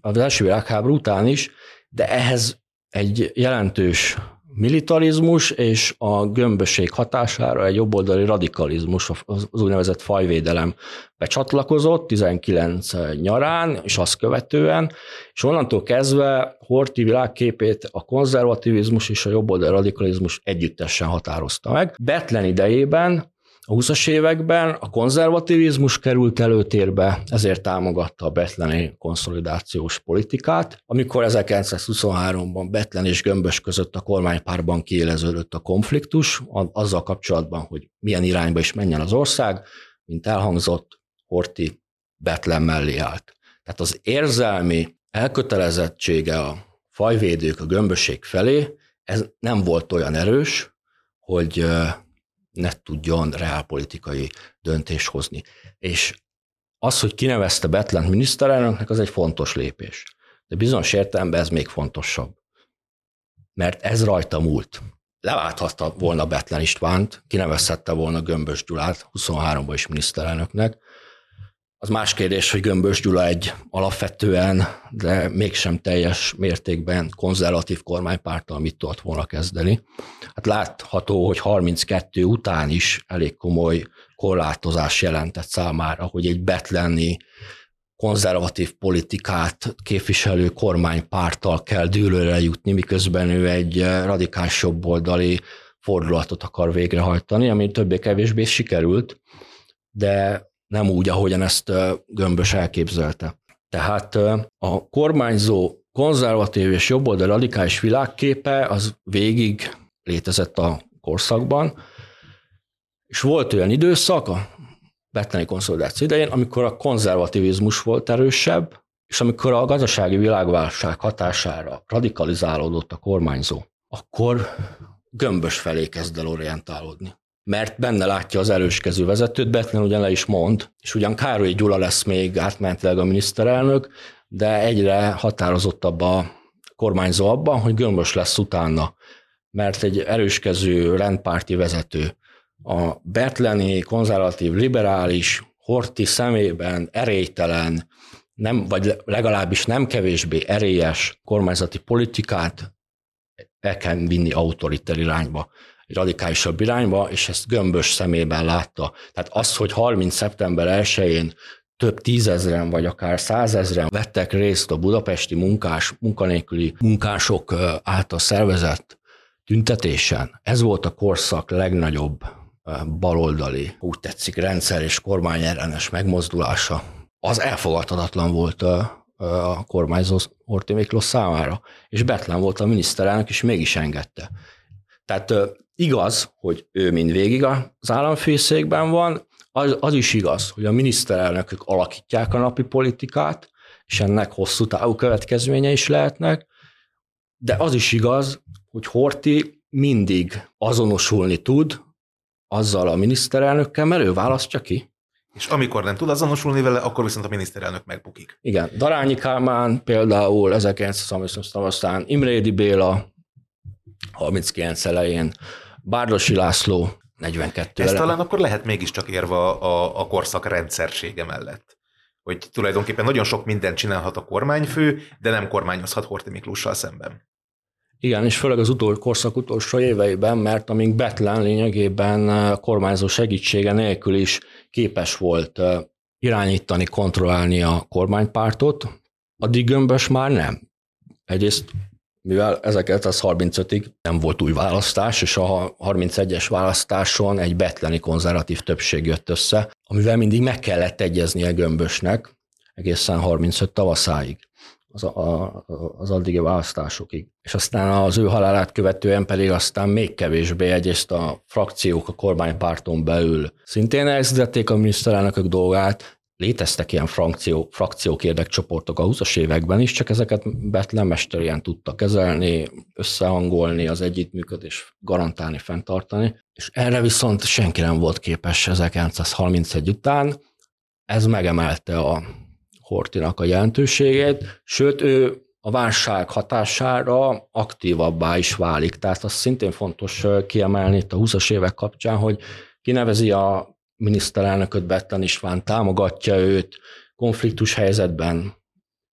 az első világháború után is, de ehhez egy jelentős militarizmus és a gömbösség hatására egy jobboldali radikalizmus, az úgynevezett fajvédelem becsatlakozott 19 nyarán, és azt követően, és onnantól kezdve Horti világképét a konzervativizmus és a jobboldali radikalizmus együttesen határozta meg. Betlen idejében a 20-as években a konzervativizmus került előtérbe, ezért támogatta a betleni konszolidációs politikát. Amikor 1923-ban Betlen és Gömbös között a kormánypárban kiéleződött a konfliktus, azzal kapcsolatban, hogy milyen irányba is menjen az ország, mint elhangzott, Horti Betlen mellé állt. Tehát az érzelmi elkötelezettsége a fajvédők a gömbösség felé, ez nem volt olyan erős, hogy ne tudjon reálpolitikai döntés hozni. És az, hogy kinevezte Betlent miniszterelnöknek, az egy fontos lépés. De bizonyos értelemben ez még fontosabb. Mert ez rajta múlt. Leválthatta volna Betlen Istvánt, kinevezhette volna Gömbös Gyulát 23-ban is miniszterelnöknek, az más kérdés, hogy Gömbös Gyula egy alapvetően, de mégsem teljes mértékben konzervatív kormánypártal mit tudott volna kezdeni. Hát látható, hogy 32 után is elég komoly korlátozás jelentett számára, hogy egy betlenni konzervatív politikát képviselő kormánypárttal kell dűlőre jutni, miközben ő egy radikális jobboldali fordulatot akar végrehajtani, ami többé-kevésbé sikerült, de nem úgy, ahogyan ezt Gömbös elképzelte. Tehát a kormányzó konzervatív és jobboldali radikális világképe az végig létezett a korszakban, és volt olyan időszak a betleni konszolidáció idején, amikor a konzervativizmus volt erősebb, és amikor a gazdasági világválság hatására radikalizálódott a kormányzó, akkor gömbös felé kezd el orientálódni mert benne látja az erőskező vezetőt, Betlen ugyan le is mond, és ugyan Károly Gyula lesz még átmenetileg a miniszterelnök, de egyre határozottabb a kormányzó abban, hogy Gömbös lesz utána, mert egy erőskező rendpárti vezető. A betleni, konzervatív, liberális, Horti szemében erélytelen, nem, vagy legalábbis nem kevésbé erélyes kormányzati politikát el kell vinni autoriter irányba, radikálisabb irányba, és ezt gömbös szemében látta. Tehát az, hogy 30. szeptember 1-én több tízezren, vagy akár százezren vettek részt a budapesti munkás, munkanélküli munkások által szervezett tüntetésen. Ez volt a korszak legnagyobb baloldali, úgy tetszik, rendszer és kormányellenes megmozdulása. Az elfogadhatatlan volt a, a kormányzó Horthy Miklós számára, és Betlen volt a miniszterelnök, és mégis engedte. Tehát igaz, hogy ő mindvégig az államfőszékben van, az, az is igaz, hogy a miniszterelnökök alakítják a napi politikát, és ennek hosszú távú következménye is lehetnek, de az is igaz, hogy Horti mindig azonosulni tud azzal a miniszterelnökkel, mert ő választja ki. És amikor nem tud azonosulni vele, akkor viszont a miniszterelnök megbukik. Igen, Darányi Kálmán például 1938 aztán Imrédi Béla 39 elején, Bárdosi László 42 Ez talán akkor lehet mégiscsak érve a, a korszak rendszersége mellett. Hogy tulajdonképpen nagyon sok mindent csinálhat a kormányfő, de nem kormányozhat Horthy Miklóssal szemben. Igen, és főleg az utol, korszak utolsó éveiben, mert amíg Betlen lényegében kormányzó segítsége nélkül is képes volt irányítani, kontrollálni a kormánypártot, addig gömbös már nem. Egyrészt mivel 1935-ig nem volt új választás, és a 31-es választáson egy betleni konzervatív többség jött össze, amivel mindig meg kellett egyeznie Gömbösnek egészen 35 tavaszáig az, a, az addigi választásokig. És aztán az ő halálát követően pedig aztán még kevésbé egyrészt a frakciók a kormánypárton belül szintén elzítették a miniszterelnökök dolgát, léteztek ilyen frakció, frakciók, érdekcsoportok a 20-as években is, csak ezeket Betlen mesterien tudta kezelni, összehangolni, az együttműködés garantálni, fenntartani, és erre viszont senki nem volt képes 1931 után. Ez megemelte a Hortinak a jelentőségét, sőt, ő a válság hatására aktívabbá is válik. Tehát az szintén fontos kiemelni itt a 20-as évek kapcsán, hogy kinevezi a miniszterelnököt Betlen István támogatja őt, konfliktus helyzetben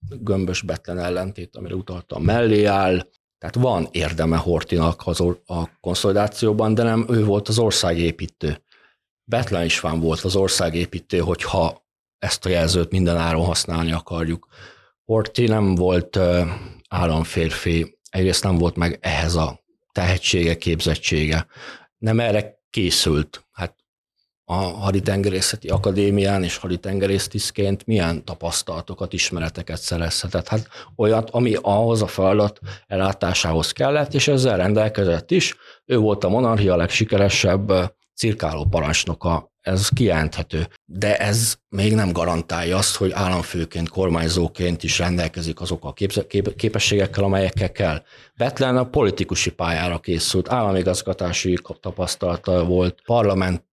gömbös Betlen ellentét, amire utaltam, mellé áll, tehát van érdeme Hortinak az a konszolidációban, de nem ő volt az országépítő. Betlen István volt az országépítő, hogyha ezt a jelzőt minden áron használni akarjuk. Horti nem volt államférfi, egyrészt nem volt meg ehhez a tehetsége, képzettsége. Nem erre készült. A haditengerészeti akadémián és haditengerésztisztként milyen tapasztalatokat, ismereteket szerezhetett. Hát olyat, ami ahhoz a feladat ellátásához kellett, és ezzel rendelkezett is. Ő volt a monarchia legsikeresebb cirkáló parancsnoka, ez kijelenthető. De ez még nem garantálja azt, hogy államfőként, kormányzóként is rendelkezik azok a képességekkel, amelyekkel kell. Betlen a politikusi pályára készült, államigazgatási tapasztalata volt, parlament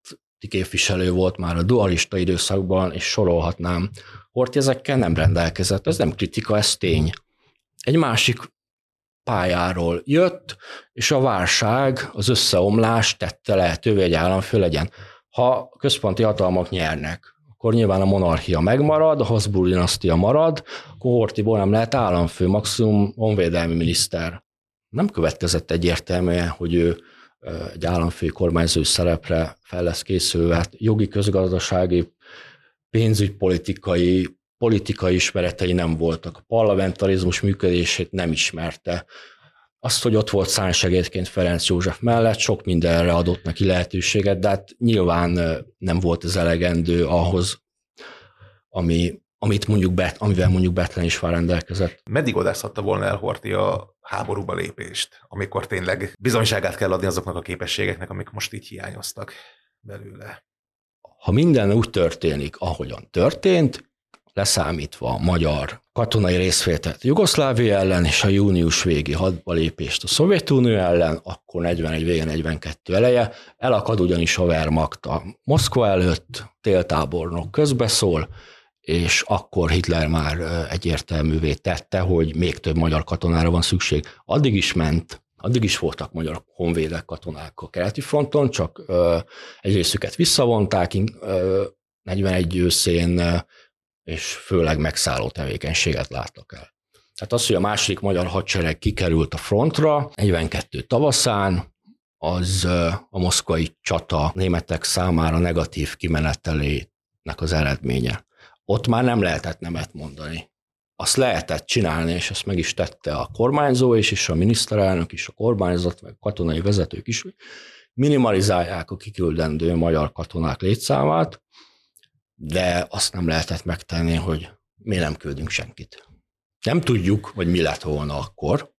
képviselő volt már a dualista időszakban, és sorolhatnám. Horti ezekkel nem rendelkezett, ez nem kritika, ez tény. Egy másik pályáról jött, és a válság, az összeomlás tette lehetővé, egy államfő legyen. Ha központi hatalmak nyernek, akkor nyilván a monarchia megmarad, a Habsburg dinasztia marad, akkor Hortiból nem lehet államfő, maximum honvédelmi miniszter. Nem következett egyértelműen, hogy ő egy államfő kormányzó szerepre fel lesz készülve, hát jogi, közgazdasági, pénzügypolitikai, politikai ismeretei nem voltak. A parlamentarizmus működését nem ismerte. Azt, hogy ott volt szánysegédként Ferenc József mellett, sok mindenre adott neki lehetőséget, de hát nyilván nem volt ez elegendő ahhoz, ami, amit mondjuk bet, amivel mondjuk Betlen is már rendelkezett. Meddig odázhatta volna el Horti a háborúba lépést, amikor tényleg bizonyságát kell adni azoknak a képességeknek, amik most így hiányoztak belőle? Ha minden úgy történik, ahogyan történt, leszámítva a magyar katonai részvételt Jugoszlávia ellen és a június végi hadba lépést a Szovjetunió ellen, akkor 41 vége 42 eleje, elakad ugyanis a Wehrmacht a Moszkva előtt, téltábornok közbeszól, és akkor Hitler már egyértelművé tette, hogy még több magyar katonára van szükség. Addig is ment Addig is voltak magyar honvédek, katonák a keleti fronton, csak egy részüket visszavonták, ö, 41 őszén, és főleg megszálló tevékenységet láttak el. Tehát az, hogy a második magyar hadsereg kikerült a frontra 42 tavaszán, az a moszkvai csata németek számára negatív kimenetelének az eredménye. Ott már nem lehetett nemet mondani. Azt lehetett csinálni, és ezt meg is tette a kormányzó is, és a miniszterelnök is, a kormányzat, meg a katonai vezetők is, minimalizálják a kiküldendő magyar katonák létszámát, de azt nem lehetett megtenni, hogy mi nem küldünk senkit. Nem tudjuk, hogy mi lett volna akkor,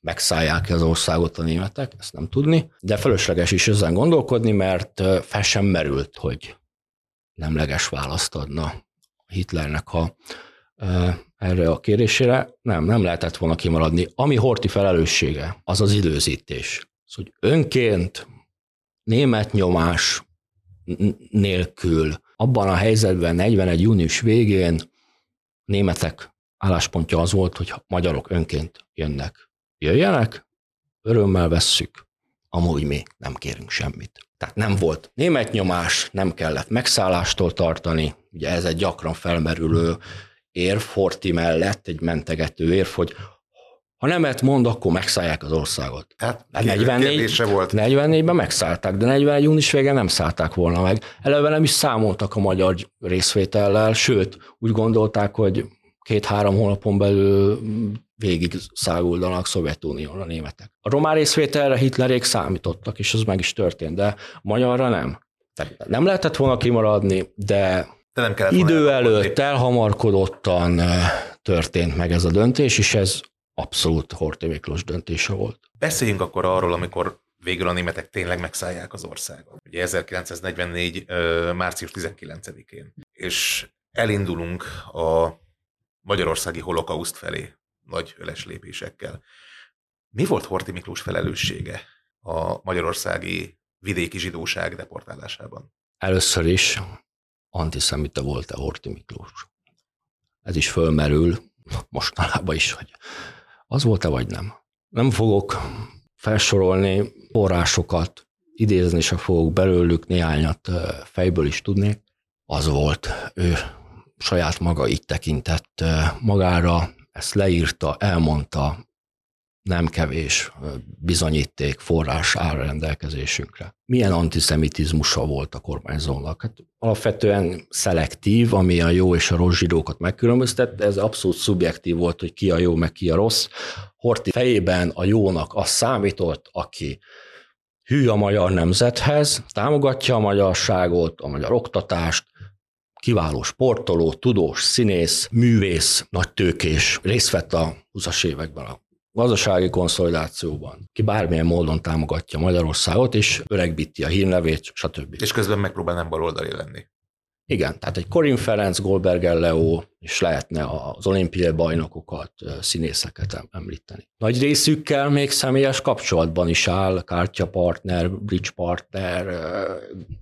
megszállják az országot a németek, ezt nem tudni, de felesleges is ezen gondolkodni, mert fel sem merült, hogy nemleges választ adna Hitlernek a, erre a kérésére. Nem, nem lehetett volna kimaradni. Ami Horti felelőssége, az az időzítés. Az, hogy önként, német nyomás nélkül, abban a helyzetben 41. június végén németek álláspontja az volt, hogy magyarok önként jönnek. Jöjjenek, örömmel vesszük, amúgy mi nem kérünk semmit. Tehát nem volt német nyomás, nem kellett megszállástól tartani, ugye ez egy gyakran felmerülő érv Horti mellett, egy mentegető érv, hogy ha nemet mond, akkor megszállják az országot. Hát 44, volt. 44-ben megszállták, de 41 június végén nem szállták volna meg. Eleve nem is számoltak a magyar részvétellel, sőt, úgy gondolták, hogy két-három hónapon belül végig száguldanak Szovjetunióra németek. A román részvételre Hitlerék számítottak, és az meg is történt, de magyarra nem. Tehát nem lehetett volna kimaradni, de, de nem kellett idő előtt elhamarkodottan történt meg ez a döntés, és ez abszolút Horthy Miklós döntése volt. Beszéljünk akkor arról, amikor végül a németek tényleg megszállják az országot. Ugye 1944. március 19-én. És elindulunk a magyarországi holokauszt felé nagy öles lépésekkel. Mi volt Horti Miklós felelőssége a magyarországi vidéki zsidóság deportálásában? Először is antiszemita volt a Horti Miklós. Ez is fölmerül mostanában is, hogy az volt-e vagy nem. Nem fogok felsorolni forrásokat, idézni se fogok belőlük, néhányat fejből is tudnék. Az volt, ő saját maga így tekintett magára, ezt leírta, elmondta, nem kevés bizonyíték, forrás áll rendelkezésünkre. Milyen antiszemitizmusa volt a kormányzónak? Hát alapvetően szelektív, ami a jó és a rossz zsidókat megkülönböztette, ez abszolút szubjektív volt, hogy ki a jó, meg ki a rossz. Horti fejében a jónak az számított, aki hű a magyar nemzethez, támogatja a magyarságot, a magyar oktatást, kiváló sportoló, tudós, színész, művész, nagy tőkés, részt vett a 20-as években a gazdasági konszolidációban, ki bármilyen módon támogatja Magyarországot, és öregbíti a hírnevét, stb. És közben megpróbál nem baloldali lenni. Igen, tehát egy Corin Ferenc, Goldberger Leo, és lehetne az olimpiai bajnokokat, színészeket említeni. Nagy részükkel még személyes kapcsolatban is áll, kártyapartner, bridge partner,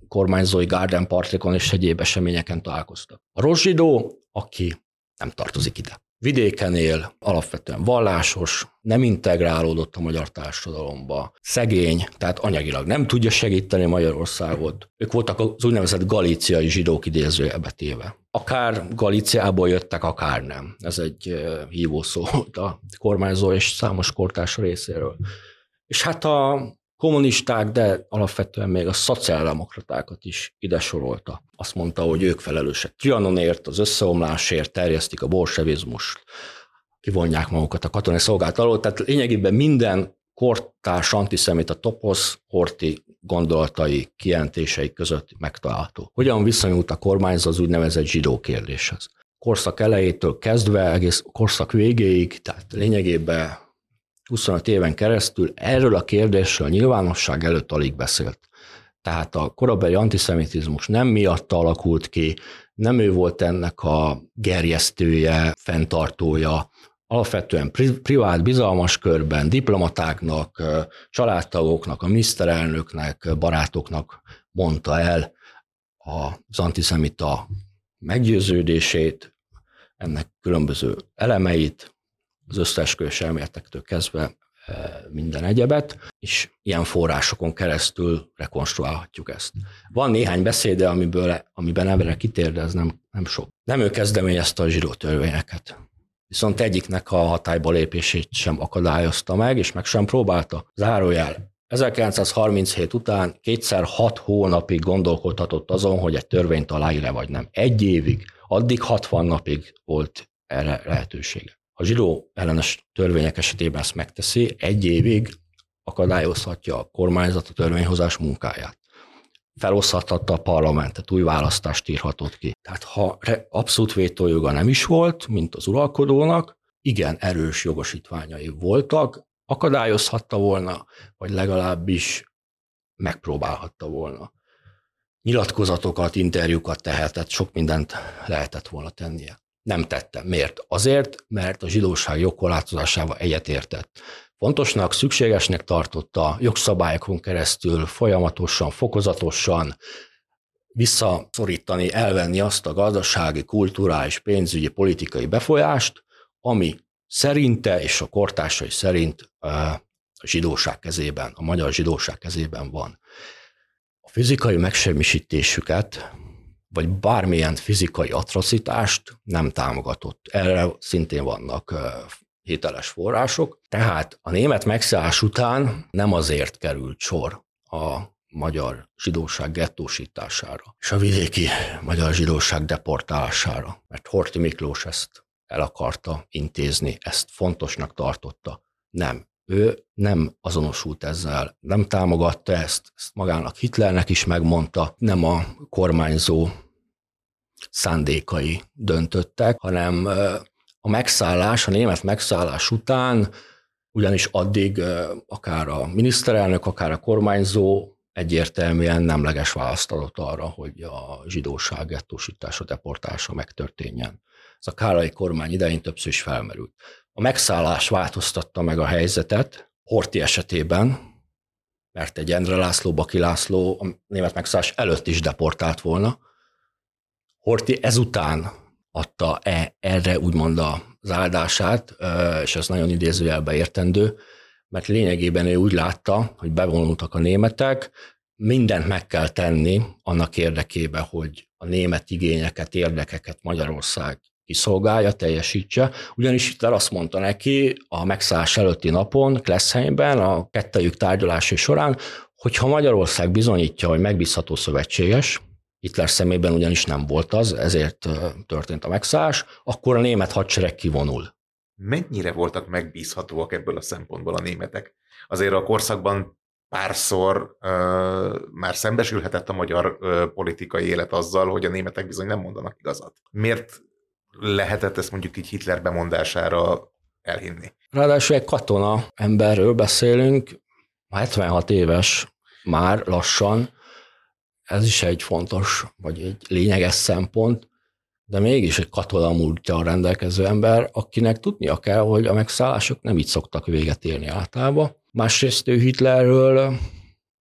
kormányzói garden partikon és egyéb eseményeken találkoztak. A Rozsidó, aki nem tartozik ide vidéken él, alapvetően vallásos, nem integrálódott a magyar társadalomba, szegény, tehát anyagilag nem tudja segíteni Magyarországot. Ők voltak az úgynevezett galíciai zsidók idézőjelbe téve. Akár Galíciából jöttek, akár nem. Ez egy hívószó volt a kormányzó és számos kortárs részéről. És hát a kommunisták, de alapvetően még a szociáldemokratákat is ide sorolta. Azt mondta, hogy ők felelősek Trianonért, az összeomlásért, terjesztik a bolsevizmust, kivonják magukat a katonai szolgálat alól, tehát lényegében minden kortárs antiszemita toposz, Horti gondolatai, kijelentései között megtalálható. Hogyan viszonyult a kormányzat az úgynevezett zsidó kérdéshez? Korszak elejétől kezdve egész korszak végéig, tehát lényegében 25 éven keresztül erről a kérdésről a nyilvánosság előtt alig beszélt. Tehát a korabeli antiszemitizmus nem miatta alakult ki, nem ő volt ennek a gerjesztője, fenntartója, alapvetően privát, bizalmas körben diplomatáknak, családtagoknak, a miniszterelnöknek, barátoknak mondta el az antiszemita meggyőződését, ennek különböző elemeit, az összeesküvés elméletektől kezdve minden egyebet, és ilyen forrásokon keresztül rekonstruálhatjuk ezt. Van néhány beszéde, amiből, amiben emberek kitér, de ez nem, nem sok. Nem ő kezdeményezte a zsidó törvényeket. Viszont egyiknek a hatályba lépését sem akadályozta meg, és meg sem próbálta. Zárójel. 1937 után kétszer hat hónapig gondolkodhatott azon, hogy egy törvényt aláír-e vagy nem. Egy évig, addig 60 napig volt erre lehetősége. A zsidó ellenes törvények esetében ezt megteszi, egy évig akadályozhatja a kormányzat a törvényhozás munkáját. Feloszthatta a parlamentet, új választást írhatott ki. Tehát ha abszolút vétójoga nem is volt, mint az uralkodónak, igen erős jogosítványai voltak, akadályozhatta volna, vagy legalábbis megpróbálhatta volna. Nyilatkozatokat, interjúkat tehetett, sok mindent lehetett volna tennie. Nem tette. Miért? Azért, mert a zsidóság jogkorlátozásával egyetértett. Fontosnak, szükségesnek tartotta jogszabályokon keresztül folyamatosan, fokozatosan visszaszorítani, elvenni azt a gazdasági, kulturális, pénzügyi, politikai befolyást, ami szerinte és a kortársai szerint a zsidóság kezében, a magyar zsidóság kezében van. A fizikai megsemmisítésüket vagy bármilyen fizikai atrocitást nem támogatott. Erre szintén vannak hiteles források. Tehát a német megszállás után nem azért került sor a magyar zsidóság gettósítására, és a vidéki magyar zsidóság deportálására, mert Horti Miklós ezt el akarta intézni, ezt fontosnak tartotta. Nem. Ő nem azonosult ezzel, nem támogatta ezt, ezt magának Hitlernek is megmondta, nem a kormányzó szándékai döntöttek, hanem a megszállás, a német megszállás után, ugyanis addig akár a miniszterelnök, akár a kormányzó egyértelműen nemleges választ adott arra, hogy a zsidóság gettósítása, deportása megtörténjen. Ez a Kárai kormány idején többször is felmerült. A megszállás változtatta meg a helyzetet, Horti esetében, mert egy Endre László, Baki László a német megszállás előtt is deportált volna, Horti ezután adta -e erre úgymond az áldását, és ez nagyon idézőjelbe értendő, mert lényegében ő úgy látta, hogy bevonultak a németek, mindent meg kell tenni annak érdekében, hogy a német igényeket, érdekeket Magyarország kiszolgálja, teljesítse. Ugyanis itt azt mondta neki a megszállás előtti napon, Kleszheimben, a kettejük tárgyalási során, hogyha Magyarország bizonyítja, hogy megbízható szövetséges, Hitler szemében ugyanis nem volt az, ezért történt a megszállás, akkor a német hadsereg kivonul. Mennyire voltak megbízhatóak ebből a szempontból a németek? Azért a korszakban párszor uh, már szembesülhetett a magyar uh, politikai élet azzal, hogy a németek bizony nem mondanak igazat. Miért lehetett ezt mondjuk így Hitler bemondására elhinni? Ráadásul egy katona emberről beszélünk, 76 éves már lassan, ez is egy fontos, vagy egy lényeges szempont, de mégis egy katona múltja rendelkező ember, akinek tudnia kell, hogy a megszállások nem így szoktak véget érni általában. Másrészt ő Hitlerről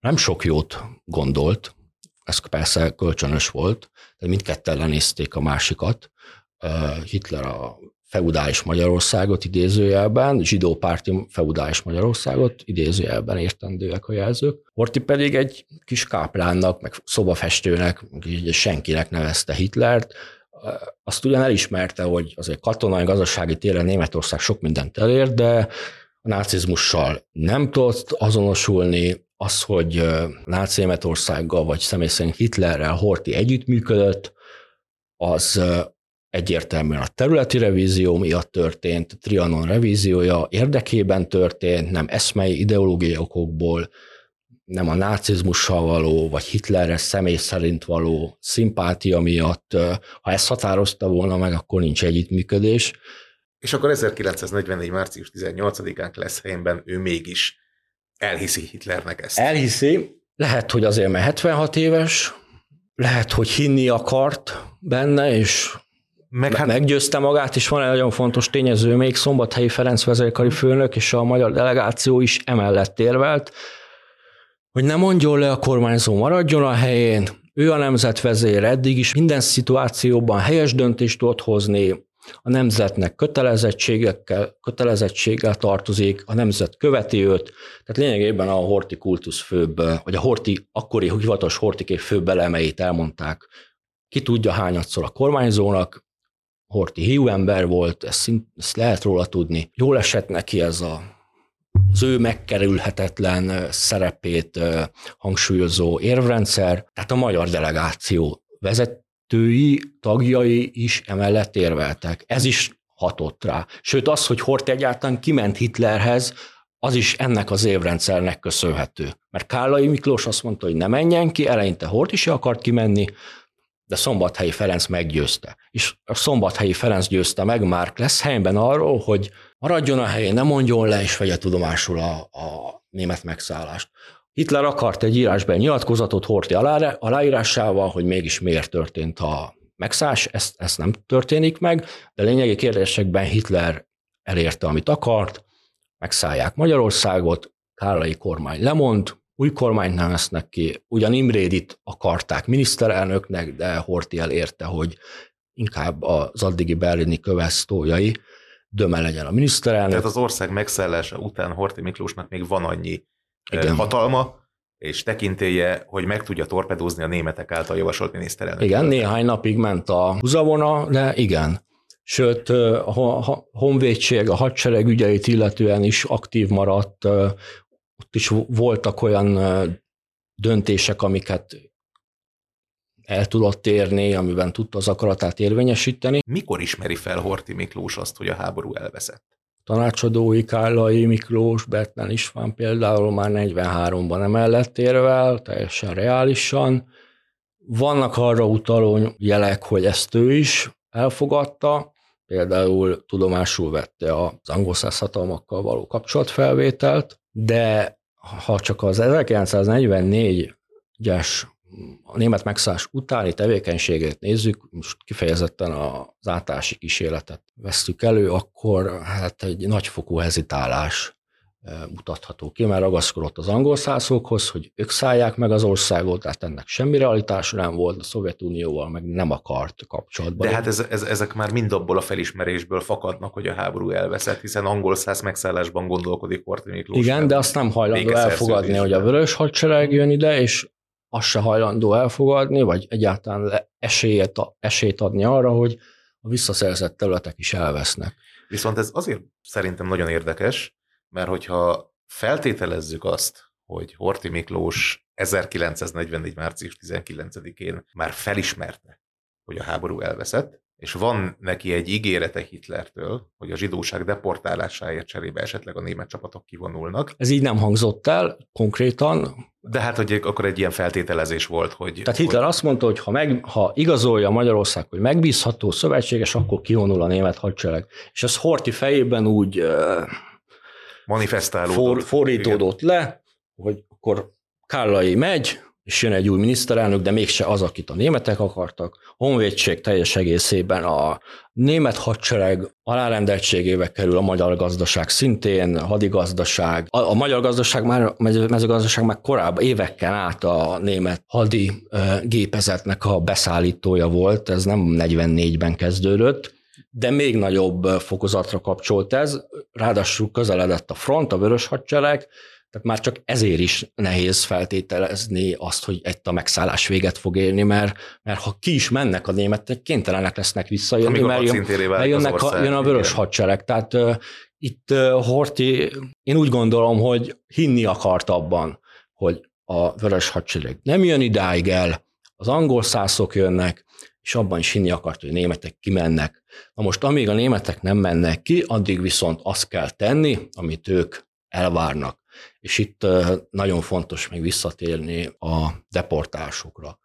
nem sok jót gondolt, ez persze kölcsönös volt, de mindketten lenézték a másikat. Hitler a feudális Magyarországot idézőjelben, zsidópárti feudális Magyarországot idézőjelben értendőek a jelzők. Horti pedig egy kis káplánnak, meg szobafestőnek, senkinek nevezte Hitlert, azt ugyan elismerte, hogy azért katonai, gazdasági téren Németország sok mindent elért, de a nácizmussal nem tudott azonosulni, az, hogy náci Németországgal, vagy személy szerint Hitlerrel Horti együttműködött, az egyértelműen a területi revízió miatt történt, Trianon revíziója érdekében történt, nem eszmei ideológiai okokból, nem a nácizmussal való, vagy Hitlerre személy szerint való szimpátia miatt. Ha ezt határozta volna meg, akkor nincs együttműködés. És akkor 1944. március 18-án lesz helyemben ő mégis elhiszi Hitlernek ezt. Elhiszi, lehet, hogy azért, mert 76 éves, lehet, hogy hinni akart benne, és meg hát... Meggyőzte magát, és van egy nagyon fontos tényező, még Szombathelyi Ferenc vezérkari főnök és a magyar delegáció is emellett érvelt, hogy ne mondjon le a kormányzó, maradjon a helyén, ő a nemzetvezér, eddig is minden szituációban helyes döntést tudott hozni, a nemzetnek kötelezettségekkel, kötelezettséggel tartozik, a nemzet követi őt, tehát lényegében a horti kultusz főbb, vagy a horti, akkori hivatalos hortiké főbb elemeit elmondták. Ki tudja hányadszor a kormányzónak, Horti hiú ember volt, ezt, szint, ezt lehet róla tudni. Jól esett neki ez a az ő megkerülhetetlen szerepét hangsúlyozó érvrendszer, tehát a magyar delegáció vezetői, tagjai is emellett érveltek. Ez is hatott rá. Sőt, az, hogy Hort egyáltalán kiment Hitlerhez, az is ennek az évrendszernek köszönhető. Mert Kállai Miklós azt mondta, hogy ne menjen ki, eleinte Hort is akart kimenni, de Szombathelyi Ferenc meggyőzte. És a Szombathelyi Ferenc győzte meg már lesz helyben arról, hogy maradjon a helyén, ne mondjon le, és vegye tudomásul a, a német megszállást. Hitler akart egy írásban nyilatkozatot Horti alá, aláírásával, hogy mégis miért történt a megszállás, ezt, ezt nem történik meg, de lényegi kérdésekben Hitler elérte, amit akart, megszállják Magyarországot, Kállai kormány lemond, új kormányt neveznek ki, ugyan Imrédit akarták miniszterelnöknek, de Horti elérte, hogy inkább az addigi berlini kövesztójai döme legyen a miniszterelnök. Tehát az ország megszállása után Horti Miklósnak még van annyi Igen. hatalma, és tekintélye, hogy meg tudja torpedózni a németek által javasolt miniszterelnök. Igen, néhány napig ment a húzavona, de igen. Sőt, a honvédség, a hadsereg ügyeit illetően is aktív maradt, ott is voltak olyan döntések, amiket el tudott érni, amiben tudta az akaratát érvényesíteni. Mikor ismeri fel Horti Miklós azt, hogy a háború elveszett? Tanácsadói Kállai Miklós, Bertlen István például már 43-ban emellett érvel, teljesen reálisan. Vannak arra utaló jelek, hogy ezt ő is elfogadta, például tudomásul vette az angol hatalmakkal való kapcsolatfelvételt, de ha csak az 1944-es a német megszállás utáni tevékenységét nézzük, most kifejezetten az átási kísérletet vesztük elő, akkor hát egy nagyfokú hezitálás mutatható ki, mert ragaszkodott az angol szászokhoz, hogy ők szállják meg az országot, tehát ennek semmi realitása nem volt, a Szovjetunióval meg nem akart kapcsolatban. De hát ez, ez, ezek már mind abból a felismerésből fakadnak, hogy a háború elveszett, hiszen angol száz megszállásban gondolkodik Horthy Miklós. Igen, de azt nem hajlandó elfogadni, hogy a vörös hadsereg jön ide, és azt se hajlandó elfogadni, vagy egyáltalán esélyet, esélyt adni arra, hogy a visszaszerzett területek is elvesznek. Viszont ez azért szerintem nagyon érdekes, mert hogyha feltételezzük azt, hogy Horti Miklós 1944. március 19-én már felismerte, hogy a háború elveszett, és van neki egy ígérete Hitlertől, hogy a zsidóság deportálásáért cserébe esetleg a német csapatok kivonulnak. Ez így nem hangzott el konkrétan. De hát, hogy akkor egy ilyen feltételezés volt, hogy... Tehát Hitler hogy... azt mondta, hogy ha, meg, ha igazolja Magyarország, hogy megbízható szövetséges, akkor kivonul a német hadsereg. És ez Horti fejében úgy manifestálódott. For, fordítódott Igen. le, hogy akkor Kállai megy, és jön egy új miniszterelnök, de mégse az, akit a németek akartak. Honvédség teljes egészében a német hadsereg alárendeltségével kerül a magyar gazdaság szintén, a hadigazdaság. A, a magyar gazdaság már, a mezőgazdaság már korábban, évekkel át a német hadi gépezetnek a beszállítója volt, ez nem 44-ben kezdődött, de még nagyobb fokozatra kapcsolt ez, ráadásul közeledett a front, a vörös hadsereg, tehát már csak ezért is nehéz feltételezni azt, hogy egy a megszállás véget fog érni, mert, mert ha ki is mennek a németek, kénytelenek lesznek visszajönni, mert, jön, mert jönnek a, jön a vörös igen. hadsereg. Tehát uh, itt uh, Horti, én úgy gondolom, hogy hinni akart abban, hogy a vörös hadsereg nem jön idáig el, az angol szászok jönnek, és abban is hinni akart, hogy a németek kimennek. Na most, amíg a németek nem mennek ki, addig viszont azt kell tenni, amit ők elvárnak. És itt nagyon fontos még visszatérni a deportálásokra.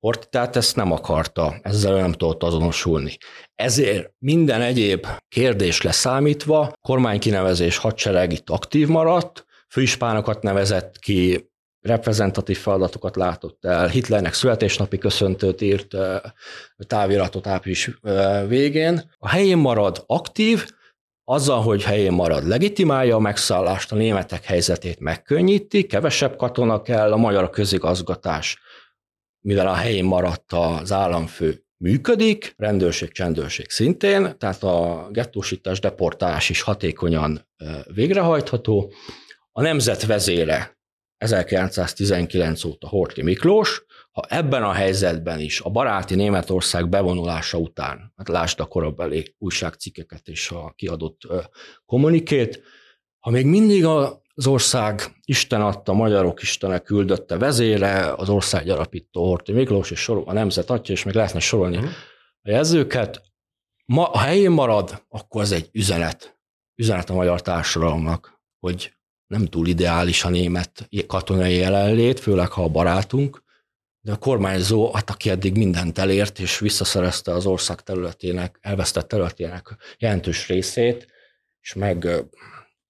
Horti tehát ezt nem akarta, ezzel nem tudott azonosulni. Ezért minden egyéb kérdés leszámítva, kormánykinevezés hadsereg itt aktív maradt, főispánokat nevezett ki, reprezentatív feladatokat látott el, Hitlernek születésnapi köszöntőt írt táviratot április végén. A helyén marad aktív, azzal, hogy helyén marad, legitimálja a megszállást, a németek helyzetét megkönnyíti, kevesebb katona kell, a magyar közigazgatás, mivel a helyén maradt az államfő, működik, rendőrség, csendőrség szintén, tehát a gettósítás, deportálás is hatékonyan végrehajtható. A nemzet vezére 1919 óta Horthy Miklós, ha ebben a helyzetben is a baráti Németország bevonulása után, hát lásd a korabeli újságcikkeket és a kiadott kommunikét, ha még mindig az ország Isten adta, magyarok Istene küldötte vezére, az ország gyarapító Horthy Miklós, és sorol, a nemzet atya, és még lehetne sorolni mm. a jelzőket, ma, ha helyén marad, akkor ez egy üzenet. Üzenet a magyar társadalomnak, hogy nem túl ideális a német katonai jelenlét, főleg ha a barátunk, de a kormányzó, hát aki eddig mindent elért, és visszaszerezte az ország területének, elvesztett területének jelentős részét, és meg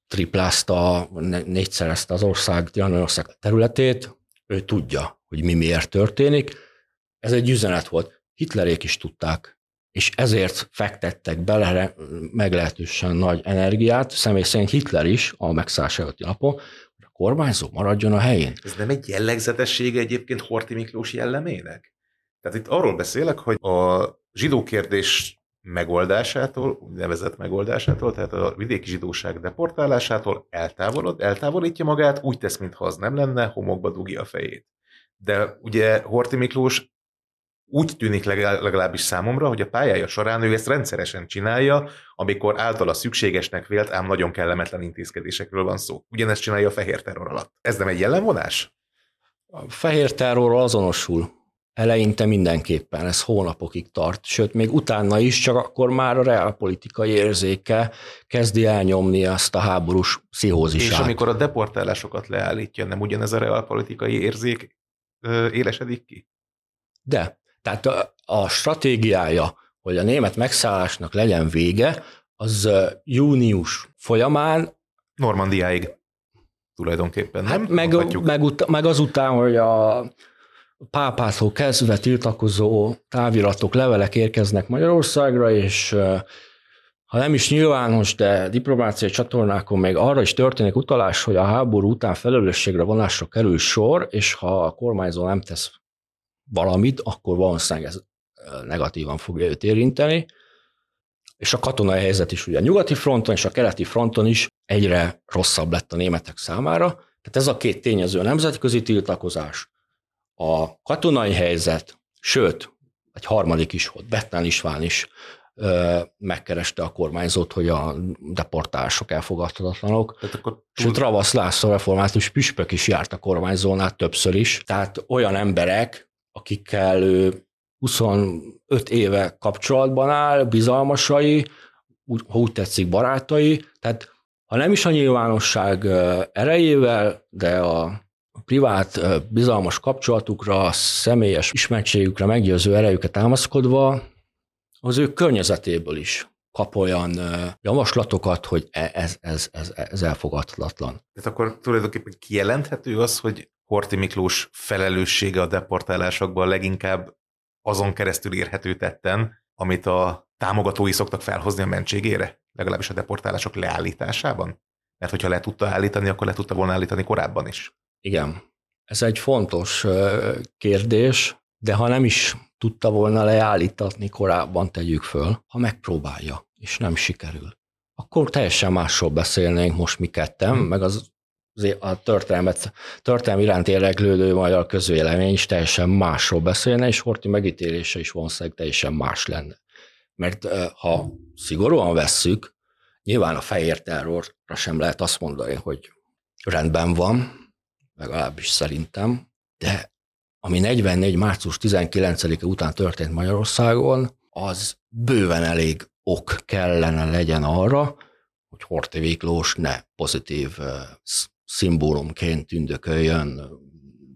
triplázta, négyszerezte az ország, ország területét, ő tudja, hogy mi miért történik. Ez egy üzenet volt. Hitlerék is tudták, és ezért fektettek bele meglehetősen nagy energiát, személy szerint Hitler is a megszállás előtti napon, hogy a kormányzó maradjon a helyén. Ez nem egy jellegzetessége egyébként Horti Miklós jellemének? Tehát itt arról beszélek, hogy a zsidó kérdés megoldásától, úgynevezett megoldásától, tehát a vidéki zsidóság deportálásától eltávolod, eltávolítja magát, úgy tesz, mintha az nem lenne, homokba dugja a fejét. De ugye Horti Miklós úgy tűnik legalábbis számomra, hogy a pályája során ő ezt rendszeresen csinálja, amikor általa szükségesnek vélt, ám nagyon kellemetlen intézkedésekről van szó. Ugyanezt csinálja a fehér terror alatt. Ez nem egy jellemvonás? A fehér terror azonosul. Eleinte mindenképpen, ez hónapokig tart, sőt, még utána is, csak akkor már a reálpolitikai érzéke kezdi elnyomni azt a háborús pszichózisát. És amikor a deportálásokat leállítja, nem ugyanez a reálpolitikai érzék ö, élesedik ki? De, tehát a, a stratégiája, hogy a német megszállásnak legyen vége, az június folyamán Normandiáig tulajdonképpen, hát nem? Meg, meg, ut- meg azután, hogy a pápától kezdve tiltakozó táviratok, levelek érkeznek Magyarországra, és ha nem is nyilvános, de diplomáciai csatornákon még arra is történik utalás, hogy a háború után felelősségre vonásra kerül sor, és ha a kormányzó nem tesz valamit, akkor valószínűleg ez negatívan fogja őt érinteni. És a katonai helyzet is ugye a nyugati fronton és a keleti fronton is egyre rosszabb lett a németek számára. Tehát ez a két tényező, a nemzetközi tiltakozás, a katonai helyzet, sőt, egy harmadik is volt, Bettán István is ö, megkereste a kormányzót, hogy a deportálások elfogadhatatlanok. Tehát akkor Sőt, Ravasz László református püspök is járt a kormányzónál többször is. Tehát olyan emberek, akikkel ő 25 éve kapcsolatban áll, bizalmasai, ha úgy tetszik barátai, tehát ha nem is a nyilvánosság erejével, de a privát, bizalmas kapcsolatukra, személyes ismertségükre meggyőző erejüket támaszkodva, az ő környezetéből is kap olyan javaslatokat, hogy e, ez, ez, ez, ez elfogadhatatlan. Tehát akkor tulajdonképpen kijelenthető az, hogy Horti Miklós felelőssége a deportálásokban leginkább azon keresztül érhető tetten, amit a támogatói szoktak felhozni a mentségére, legalábbis a deportálások leállításában? Mert hogyha le tudta állítani, akkor le tudta volna állítani korábban is. Igen, ez egy fontos kérdés, de ha nem is tudta volna leállítatni korábban, tegyük föl, ha megpróbálja, és nem sikerül, akkor teljesen másról beszélnénk most mi ketten, hmm. meg az a történelmet, történelmi iránt érdeklődő magyar közvélemény is teljesen másról beszélne, és Horti megítélése is valószínűleg teljesen más lenne. Mert ha szigorúan vesszük, nyilván a fehér terrorra sem lehet azt mondani, hogy rendben van, legalábbis szerintem, de ami 44. március 19-e után történt Magyarországon, az bőven elég ok kellene legyen arra, hogy Horti Miklós ne pozitív szimbólumként tündököljön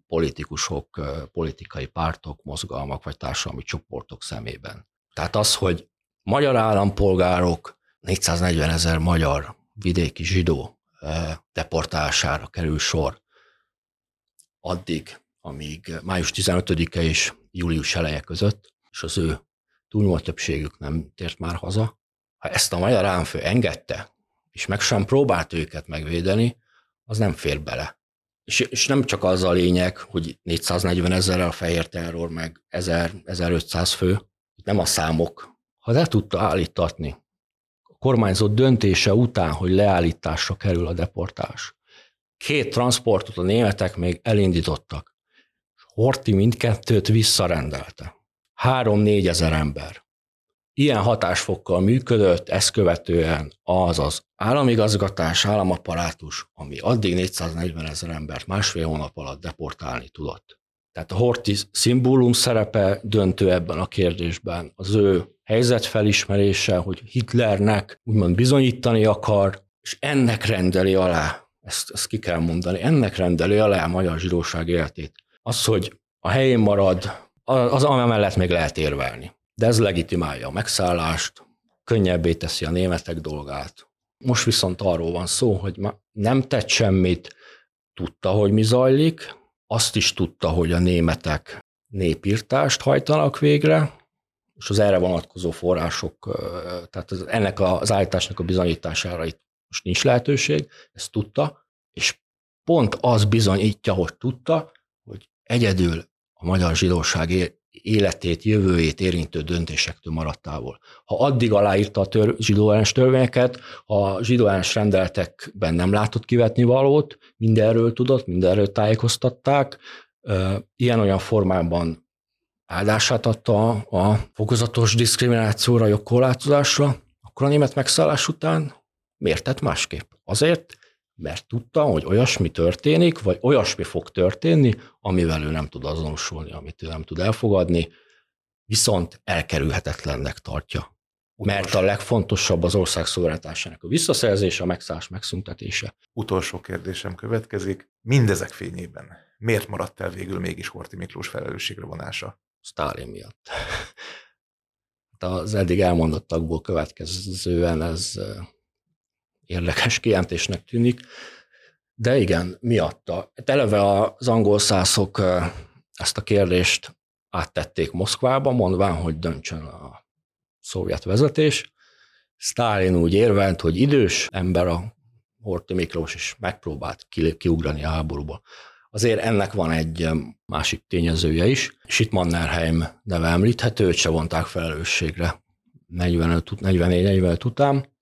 politikusok, politikai pártok, mozgalmak vagy társadalmi csoportok szemében. Tehát az, hogy magyar állampolgárok 440 ezer magyar vidéki zsidó deportálására kerül sor, addig, amíg május 15-e és július eleje között, és az ő túlnyomó többségük nem tért már haza. Ha ezt a magyar államfő engedte, és meg sem próbált őket megvédeni, az nem fér bele. És, és nem csak az a lényeg, hogy 440 ezerrel a fehér terror, meg 1000, 1500 fő, nem a számok, ha le tudta állítatni a kormányzat döntése után, hogy leállításra kerül a deportás, két transportot a németek még elindítottak, Horti mindkettőt visszarendelte. Három-négy ezer ember. Ilyen hatásfokkal működött, ezt követően az az államigazgatás, államaparátus, ami addig 440 ezer embert másfél hónap alatt deportálni tudott. Tehát a Horti szimbólum szerepe döntő ebben a kérdésben. Az ő helyzetfelismerése, hogy Hitlernek úgymond bizonyítani akar, és ennek rendeli alá, ezt, ezt ki kell mondani, ennek rendeli alá a magyar zsidóság életét. Az, hogy a helyén marad, az amellett még lehet érvelni. De ez legitimálja a megszállást, könnyebbé teszi a németek dolgát. Most viszont arról van szó, hogy nem tett semmit, tudta, hogy mi zajlik, azt is tudta, hogy a németek népírtást hajtanak végre, és az erre vonatkozó források, tehát ennek az állításnak a bizonyítására itt most nincs lehetőség, ezt tudta, és pont az bizonyítja, hogy tudta, egyedül a magyar zsidóság életét, jövőjét érintő döntésektől maradt távol. Ha addig aláírta a tör, zsidóellenes törvényeket, ha zsidóellenes rendeletekben nem látott kivetni valót, mindenről tudott, mindenről tájékoztatták, ilyen-olyan formában áldását adta a fokozatos diszkriminációra, jogkorlátozásra, akkor a német megszállás után miért tett másképp? Azért, mert tudta, hogy olyasmi történik, vagy olyasmi fog történni, amivel ő nem tud azonosulni, amit ő nem tud elfogadni, viszont elkerülhetetlennek tartja. Mert a legfontosabb az ország szuverenitásának a visszaszerzése, a megszállás megszüntetése. Utolsó kérdésem következik. Mindezek fényében miért maradt el végül mégis Horti Miklós felelősségre vonása? Sztálin miatt. Az eddig elmondottakból következően ez érdekes kijelentésnek tűnik, de igen, miatta. Hát eleve az angol szászok ezt a kérdést áttették Moszkvába, mondván, hogy döntsön a szovjet vezetés. Stalin úgy érvelt, hogy idős ember a Horthy Miklós is megpróbált kiugrani a háborúba. Azért ennek van egy másik tényezője is, és itt Mannerheim neve említhető, őt se vonták felelősségre 44-45 után,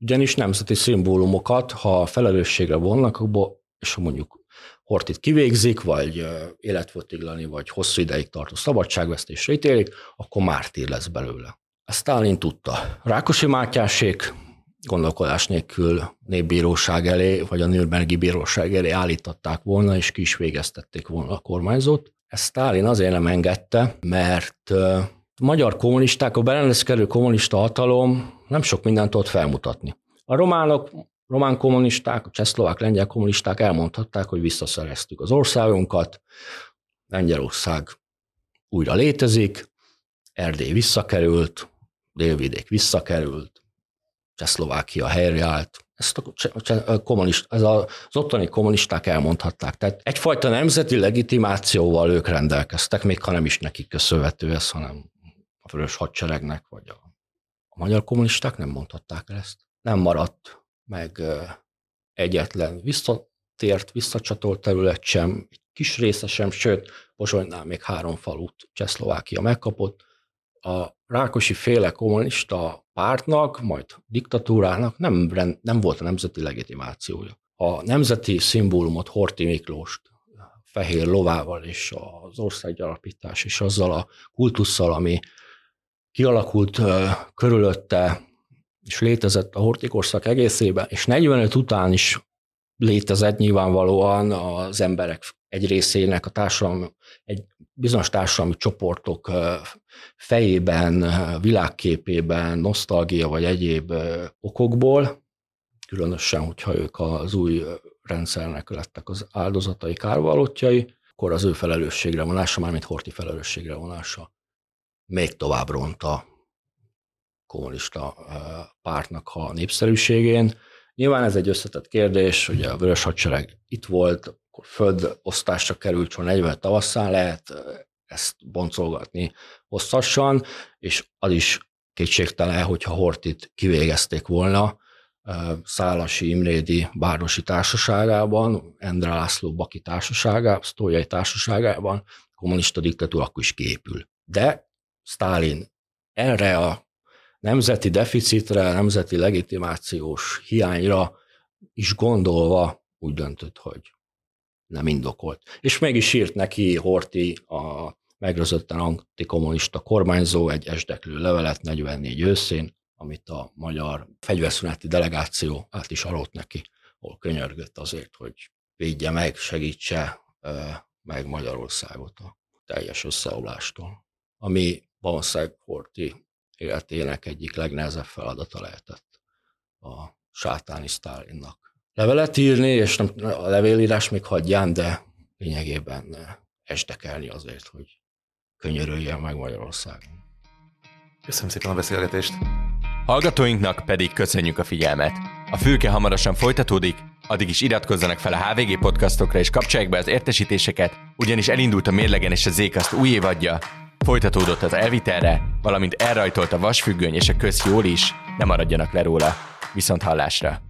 ugyanis nemzeti szimbólumokat, ha felelősségre vonnak, akkor, és ha mondjuk hortit kivégzik, vagy életfotiglani, vagy hosszú ideig tartó szabadságvesztésre ítélik, akkor mártír lesz belőle. Ezt Stalin tudta. Rákosi Mátyásék gondolkodás nélkül népbíróság elé, vagy a Nürnbergi bíróság elé állították volna, és ki is végeztették volna a kormányzót. Ezt Stalin azért nem engedte, mert a magyar kommunisták, a berendezkedő kommunista hatalom nem sok mindent tudott felmutatni. A románok, román kommunisták, a csehszlovák, lengyel kommunisták elmondhatták, hogy visszaszereztük az országunkat, Lengyelország újra létezik, Erdély visszakerült, Délvidék visszakerült, Csehszlovákia helyreállt, ezt a, kommunist, ez a, az ottani kommunisták elmondhatták. Tehát egyfajta nemzeti legitimációval ők rendelkeztek, még ha nem is nekik köszönhető ez, hanem a vörös hadseregnek, vagy a, magyar kommunisták nem mondhatták el ezt. Nem maradt meg egyetlen visszatért, visszacsatolt terület sem, egy kis része sem, sőt, Pozsonynál még három falut Csehszlovákia megkapott. A Rákosi féle kommunista pártnak, majd diktatúrának nem, nem volt a nemzeti legitimációja. A nemzeti szimbólumot Horti Miklóst fehér lovával és az országgyarapítás és azzal a kultusszal, ami kialakult körülötte, és létezett a hortikorszak egészében, és 45 után is létezett nyilvánvalóan az emberek egy részének a társadalmi, egy bizonyos társadalmi csoportok fejében, világképében, nosztalgia vagy egyéb okokból, különösen, hogyha ők az új rendszernek lettek az áldozatai, kárvalótjai, akkor az ő felelősségre vonása, mármint Horti felelősségre vonása még tovább ront a kommunista pártnak a népszerűségén. Nyilván ez egy összetett kérdés, ugye a Vörös Hadsereg itt volt, akkor földosztásra került, csak 40 tavasszán lehet ezt boncolgatni hosszasan, és az is kétségtelen, hogyha Hortit kivégezték volna Szálasi Imrédi Bárosi Társaságában, Endre László Baki Társaságában, Sztójai Társaságában, kommunista diktatúra akkor is kiépül. De Stalin erre a nemzeti deficitre, nemzeti legitimációs hiányra is gondolva úgy döntött, hogy nem indokolt. És meg is írt neki Horti a megrözötten antikommunista kormányzó egy esdeklő levelet 44 őszén, amit a magyar fegyverszüneti delegáció át is arolt neki, hol könyörgött azért, hogy védje meg, segítse meg Magyarországot a teljes összeomlástól. Ami valószínűleg Horti életének egyik legnehezebb feladata lehetett a sátáni Sztálinnak. Levelet írni, és nem, a levélírás még hagyján, de lényegében esdekelni azért, hogy könyörüljen meg Magyarországon. Köszönöm szépen a beszélgetést! Hallgatóinknak pedig köszönjük a figyelmet. A fülke hamarosan folytatódik, addig is iratkozzanak fel a HVG podcastokra és kapcsolják be az értesítéseket, ugyanis elindult a mérlegen és a Zékaszt új évadja, folytatódott az elvitelre, valamint elrajtolt a vasfüggöny és a köz jól is, ne maradjanak le róla. Viszont hallásra!